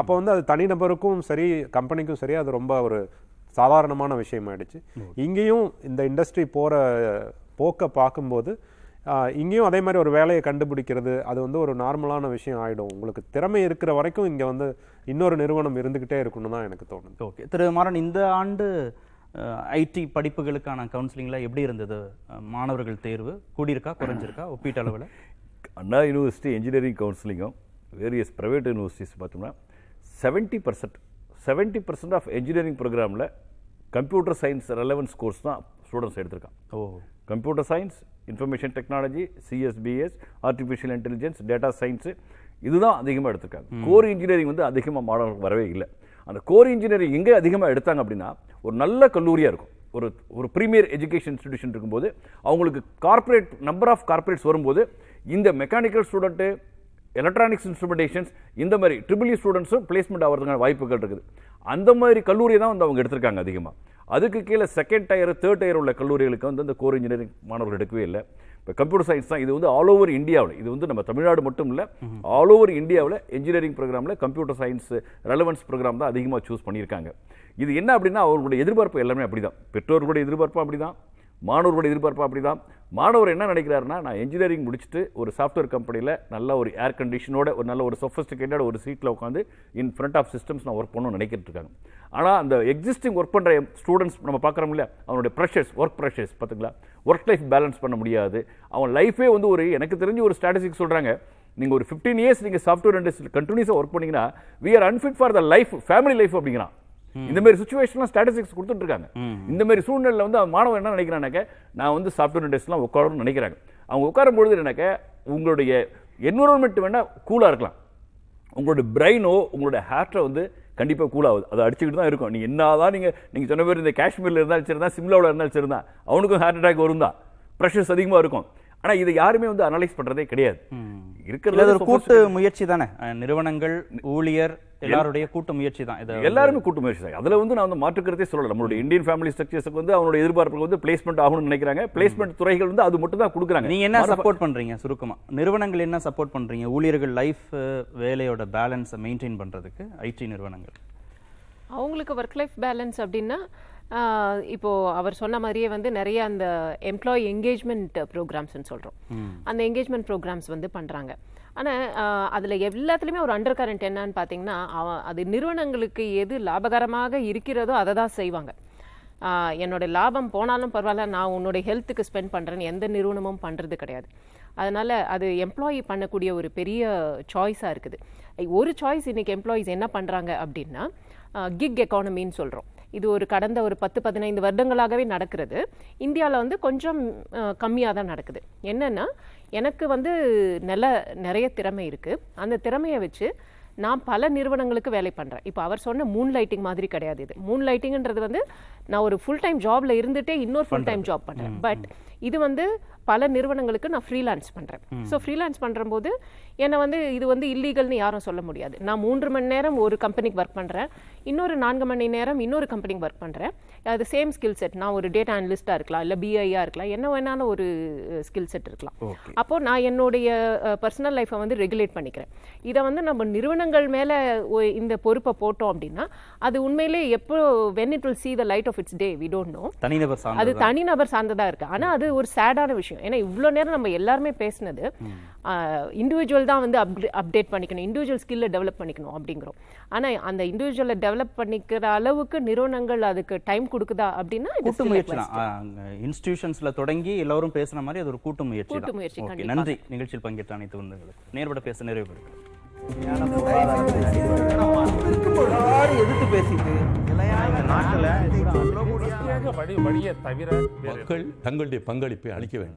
அப்போ வந்து அது தனிநபருக்கும் சரி கம்பெனிக்கும் சரி அது ரொம்ப ஒரு சாதாரணமான விஷயம் ஆயிடுச்சு இங்கேயும் இந்த இண்டஸ்ட்ரி போகிற போக்கை பார்க்கும்போது இங்கேயும் அதே மாதிரி ஒரு வேலையை கண்டுபிடிக்கிறது அது வந்து ஒரு நார்மலான விஷயம் ஆயிடும். உங்களுக்கு திறமை இருக்கிற வரைக்கும் இங்கே வந்து இன்னொரு நிறுவனம் இருந்துக்கிட்டே இருக்கணும் தான் எனக்கு தோணுது. ஓகே. திரு மாறன் இந்த ஆண்டு ஐடி படிப்புகளுக்கான கவுன்சிலிங்கில் எப்படி இருந்தது? மாணவர்கள் தேர்வு கூடியிருக்கா குறைஞ்சிருக்கா ஒப்பீட்டளவில்? அண்ணா யூனிவர்சிட்டி இன்ஜினியரிங் கவுன்சிலிங்கும் வேரியஸ் ப்ரைவேட் யூனிவர்சிட்டிஸ் பார்த்தோம்னா seventy percent seventy percent of engineering ப்ரோக்ராமில் கம்ப்யூட்டர் சயின்ஸ் ரெலவன்ஸ் கோர்ஸ் தான் ஸ்டூடெண்ட்ஸ் எடுத்திருக்கான் ஓ. Computer science information technology CSBS artificial intelligence data science இதுதான் அதிகமாக எடுத்திருக்காங்க. கோர் இன்ஜினியரிங் வந்து அதிகமாக மாணவர்கள் வரவே இல்லை. அந்த கோர் இன்ஜினியரிங் எங்கே அதிகமாக எடுத்தாங்க அப்படின்னா ஒரு நல்ல கல்லூரியாக இருக்கும். ஒரு ஒரு ப்ரீமியர் எஜுகேஷன் இன்ஸ்டிடியூஷன் இருக்கும்போது அவங்களுக்கு கார்ப்பரேட் நம்பர் ஆஃப் கார்ப்பரேட்ஸ் வரும்போது இந்த மெக்கானிக்கல் ஸ்டூடெண்ட்டு எலக்ட்ரானிக்ஸ் இன்ஸ்ட்ருமெண்டேஷன்ஸ் இந்த மாதிரி ட்ரிபிள் ஸ்டூடெண்ட்ஸும் பிளேஸ்மெண்ட் ஆகிறதுக்கான வாய்ப்புகள் இருக்குது. அந்த மாதிரி கல்லூரியை தான் வந்து அவங்க எடுத்திருக்காங்க அதிகமாக அதுக்கு கீழே செகண்ட் டயர் தேர்ட் டயர் உள்ள கல்லூரிகளுக்கு வந்து அந்த கோர் இன்ஜினியரிங் மாணவர்கள் எடுக்கவே இல்லை. இப்போ கம்ப்யூட்டர் சயின்ஸ் தான் இது வந்து ஆல் ஓவர் இந்தியாவில் இது வந்து நம்ம தமிழ்நாடு மட்டும் இல்லை ஆல் ஓவர் இந்தியாவில் இன்ஜினியரிங் ப்ரோக்ராமில் கம்ப்யூட்டர் சயின்ஸ் ரெலவன்ஸ் ப்ரோக்ராம் தான் அதிகமாக சூஸ் பண்ணியிருக்காங்க. இது என்ன அப்படின்னா அவர்களுடைய எதிர்பார்ப்பு எல்லாமே அப்படி தான் பெற்றோர்களுடைய எதிர்பார்ப்பும் அப்படி தான் மாணவர்களுடைய எதிர்பார்ப்பும் அப்படி தான் மாணவர் என்ன நினைக்கிறாருன்னா நான் இன்ஜினியரிங் முடிச்சுட்டு ஒரு சாஃப்ட்வேர் கம்பெனியில் நல்ல ஒரு ஏர் கண்டிஷனோட ஒரு நல்ல ஒரு சொஃபிஸ்டிகேட்டட் ஒரு சீட்டில் உட்காந்து இன் ஃப்ரண்ட் ஆஃப் சிஸ்டம்ஸ் நான் ஒர்க் பண்ணணும்னு நினைக்கிட்டு இருக்காங்க. ஆனால் அந்த எக்ஸிஸ்டிங் ஒர்க் பண்ணுற ஸ்டூடெண்ட்ஸ் நம்ம பார்க்குறோம் இல்லையா? அவனுடைய ப்ரெஷர்ஸ் ஒர்க் ப்ரெஷர்ஸ் பார்த்துங்களா ஒர்க் லைஃப் பேலன்ஸ் பண்ண முடியாது. அவன் லைஃபே வந்து ஒரு எனக்கு தெரிஞ்சு ஒரு ஸ்ட்ராட்டஜிக் சொல்கிறாங்க நீங்கள் ஒரு ஃபிஃப்டீன் இயர்ஸ் நீங்கள் சாஃப்ட்வேர் இண்டஸ்ட்ரியில் கண்டினியூஸாக ஒர்க் பண்ணிங்கன்னா we are unfit for the life family life அப்படிங்கிறான். இந்த மாதிரி சுச்சுவேஷன்லாம் ஸ்டாட்டிஸ்டிக்ஸ் கொடுத்துட்டு இருக்காங்க இந்த மாதிரி சூழ்நிலையில் வந்து மாணவன் என்ன நினைக்கிறானாக்க நான் வந்து சாஃப்ட்வேர் இண்டஸ்ட்ரிலாம் உட்காரணும்னு நினைக்கிறாங்க. அவங்க உட்காரும் பொழுது என்னக்க உங்களுடைய என்விரான்மெண்ட் வேணா கூலாக இருக்கலாம். உங்களோட பிரெயினோ உங்களோட ஹார்ட்டை வந்து கண்டிப்பாக கூலாகுது அதை அடிச்சுக்கிட்டு தான் இருக்கும். நீ என்னதான் நீங்கள் நீங்கள் சொன்ன பேர் இந்த காஷ்மீரில் இருந்தாலும் சரி தான் சிம்லாவில் இருந்தாலும் சரி தான் அவனுக்கும் ஹார்ட் அட்டாக் வரும் தான் ப்ரெஷர்ஸ் அதிகமாக இருக்கும். ஆனால் இதை யாருமே வந்து அனலைஸ் பண்ணுறதே கிடையாது. இருக்கிறது ஒரு கூட்டு முயற்சி தானே? நிறுவனங்கள் ஊழியர் எல்லாருடைய கூட்டு முயற்சி தான். இது எல்லாருமே கூட்டு முயற்சி தான். அதில் வந்து நான் வந்து மாற்றுக்கிறதே சொல்லல. நம்மளுடைய இந்தியன் ஃபேமிலி ஸ்ட்ரக்சர்ஸுக்கு வந்து அவனுடைய எதிர்பார்ப்புக்கு வந்து பிளேஸ்மெண்ட் ஆகணும்னு நினைக்கிறாங்க. பிளேஸ்மெண்ட் துறைகள் வந்து அது மட்டும் தான் கொடுக்குறாங்க. நீங்க என்ன சப்போர்ட் பண்றீங்க? சுருக்கமா. நிறுவனங்கள் என்ன சப்போர்ட் பண்றீங்க? ஊழியர்கள் லைஃப் வேலையோட பேலன்ஸை மெயின்டைன் பண்றதுக்கு ஐடி நிறுவனங்கள். அவங்களுக்கு ஒர்க் லைஃப் பேலன்ஸ் அப்படின்னா ஆஹ், இப்போ அவர் சொன்ன மாதிரியே வந்து நிறைய அந்த எம்ப்ளாயி என்கேஜ்மெண்ட் ப்ரோக்ராம்ஸ்னு சொல்றோம். அந்த என்கேஜ்மெண்ட் ப்ரோக்ராம்ஸ் வந்து பண்றாங்க. ஆனா ஆஹ், அதுல எல்லாத்துலயுமே ஒரு அண்டர் கரண்ட் என்னன்னு பாத்தீங்கன்னா அவ- அது நிறுவனங்களுக்கு எது லாபகரமாக இருக்கிறதோ அதை தான் செய்வாங்க. ஆஹ், என்னோட லாபம் போனாலும் பரவாயில்ல நான் உன்னோட ஹெல்த்துக்கு ஸ்பெண்ட் பண்றேன்னு எந்த நிறுவனமும் பண்றது கிடையாது. அதனால அது எம்ப்ளாயி பண்ணக்கூடிய ஒரு பெரிய சாய்ஸாக இருக்குது. ஒரு சாய்ஸ் இன்னைக்கு எம்ப்ளாயீஸ் என்ன பண்றாங்க அப்படின்னா கிக் எக்கானமின்னு சொல்றோம். இது ஒரு கடந்த ஒரு பத்து பதினைந்து வருடங்களாகவே நடக்கிறது. இந்தியாவில் வந்து கொஞ்சம் கம்மியாக தான் நடக்குது. என்னென்னா எனக்கு வந்து நல்ல நிறைய திறமை இருக்குது அந்த திறமையை வச்சு நான் பல நிறுவனங்களுக்கு வேலை பண்ணுறேன் இப்போ அவர் சொன்ன மூன் லைட்டிங் மாதிரி கிடையாது இது. மூன் லைட்டிங்கிறது வந்து நான் ஒரு ஃபுல் டைம் ஜாப்ல இருந்துட்டே இன்னொரு ஃபுல் டைம் ஜாப் பண்றேன். பட் இது வந்து பல நிறுவனங்களுக்கு நான் ஃப்ரீலான்ஸ் பண்றேன். ஸோ ஃப்ரீலான்ஸ் பண்ணும்போது என்னை வந்து இது வந்து இல்லீகல்னு யாரும் சொல்ல முடியாது. நான் மூன்று மணி நேரம் ஒரு கம்பெனிக்கு ஒர்க் பண்றேன். இன்னொரு நான்கு மணி நேரம் இன்னொரு கம்பெனிக்கு ஒர்க் பண்றேன். அது சேம் ஸ்கில் செட் நான் ஒரு டேட்டா அனலிஸ்டா இருக்கலாம் இல்ல பிஐயா இருக்கலாம் என்ன வேணாலும் ஒரு ஸ்கில் செட் இருக்கலாம். அப்போ நான் என்னுடைய பர்சனல் லைஃப்பை வந்து ரெகுலேட் பண்ணிக்கிறேன். இதை வந்து நம்ம நிறுவனங்கள் மேல இந்த பொறுப்பை போட்டோம் அப்படின்னா அது உண்மையிலே எப்போ when it will see the light of its day we don't know. தனிநபர் அது தனிநபர் சார்ந்ததா இருக்கு. ஆனா அது ஒரு சேடான விஷயம். ஏன்னா இவ்வளவு நேரம் நம்ம எல்லாருமே பேசினது இண்டிவிஜுவல் தான் வந்து அப்டேட் பண்ணிக்கணும். இண்டிவிஜுவல் ஸ்கில்லை டெவலப் பண்ணிக்கணும் அப்படிங்கிறோம். ஆனா அந்த இண்டிவிஜுவலை டெவலப் பண்ணிக்கிற அளவுக்கு நிறுவனங்கள் அதுக்கு டைம் கொடுக்குதா அப்படின்னா கூட்டு முயற்சி. தான். இன்ஸ்டிடியூஷன்ஸ்ல தொடங்கி எல்லாரும் பேசுன மாதிரி அது ஒரு கூட்டு முயற்சி கூட்டு முயற்சி. நன்றி. நிகழ்ச்சியில் பங்கேற்ற அனைத்து விருந்துகளுக்கு நேர்பட பேச நிறைவு எதிர்த்து பேசிட்டு மக்கள் தங்களுடைய பங்களிப்பை அளிக்க வேண்டும்.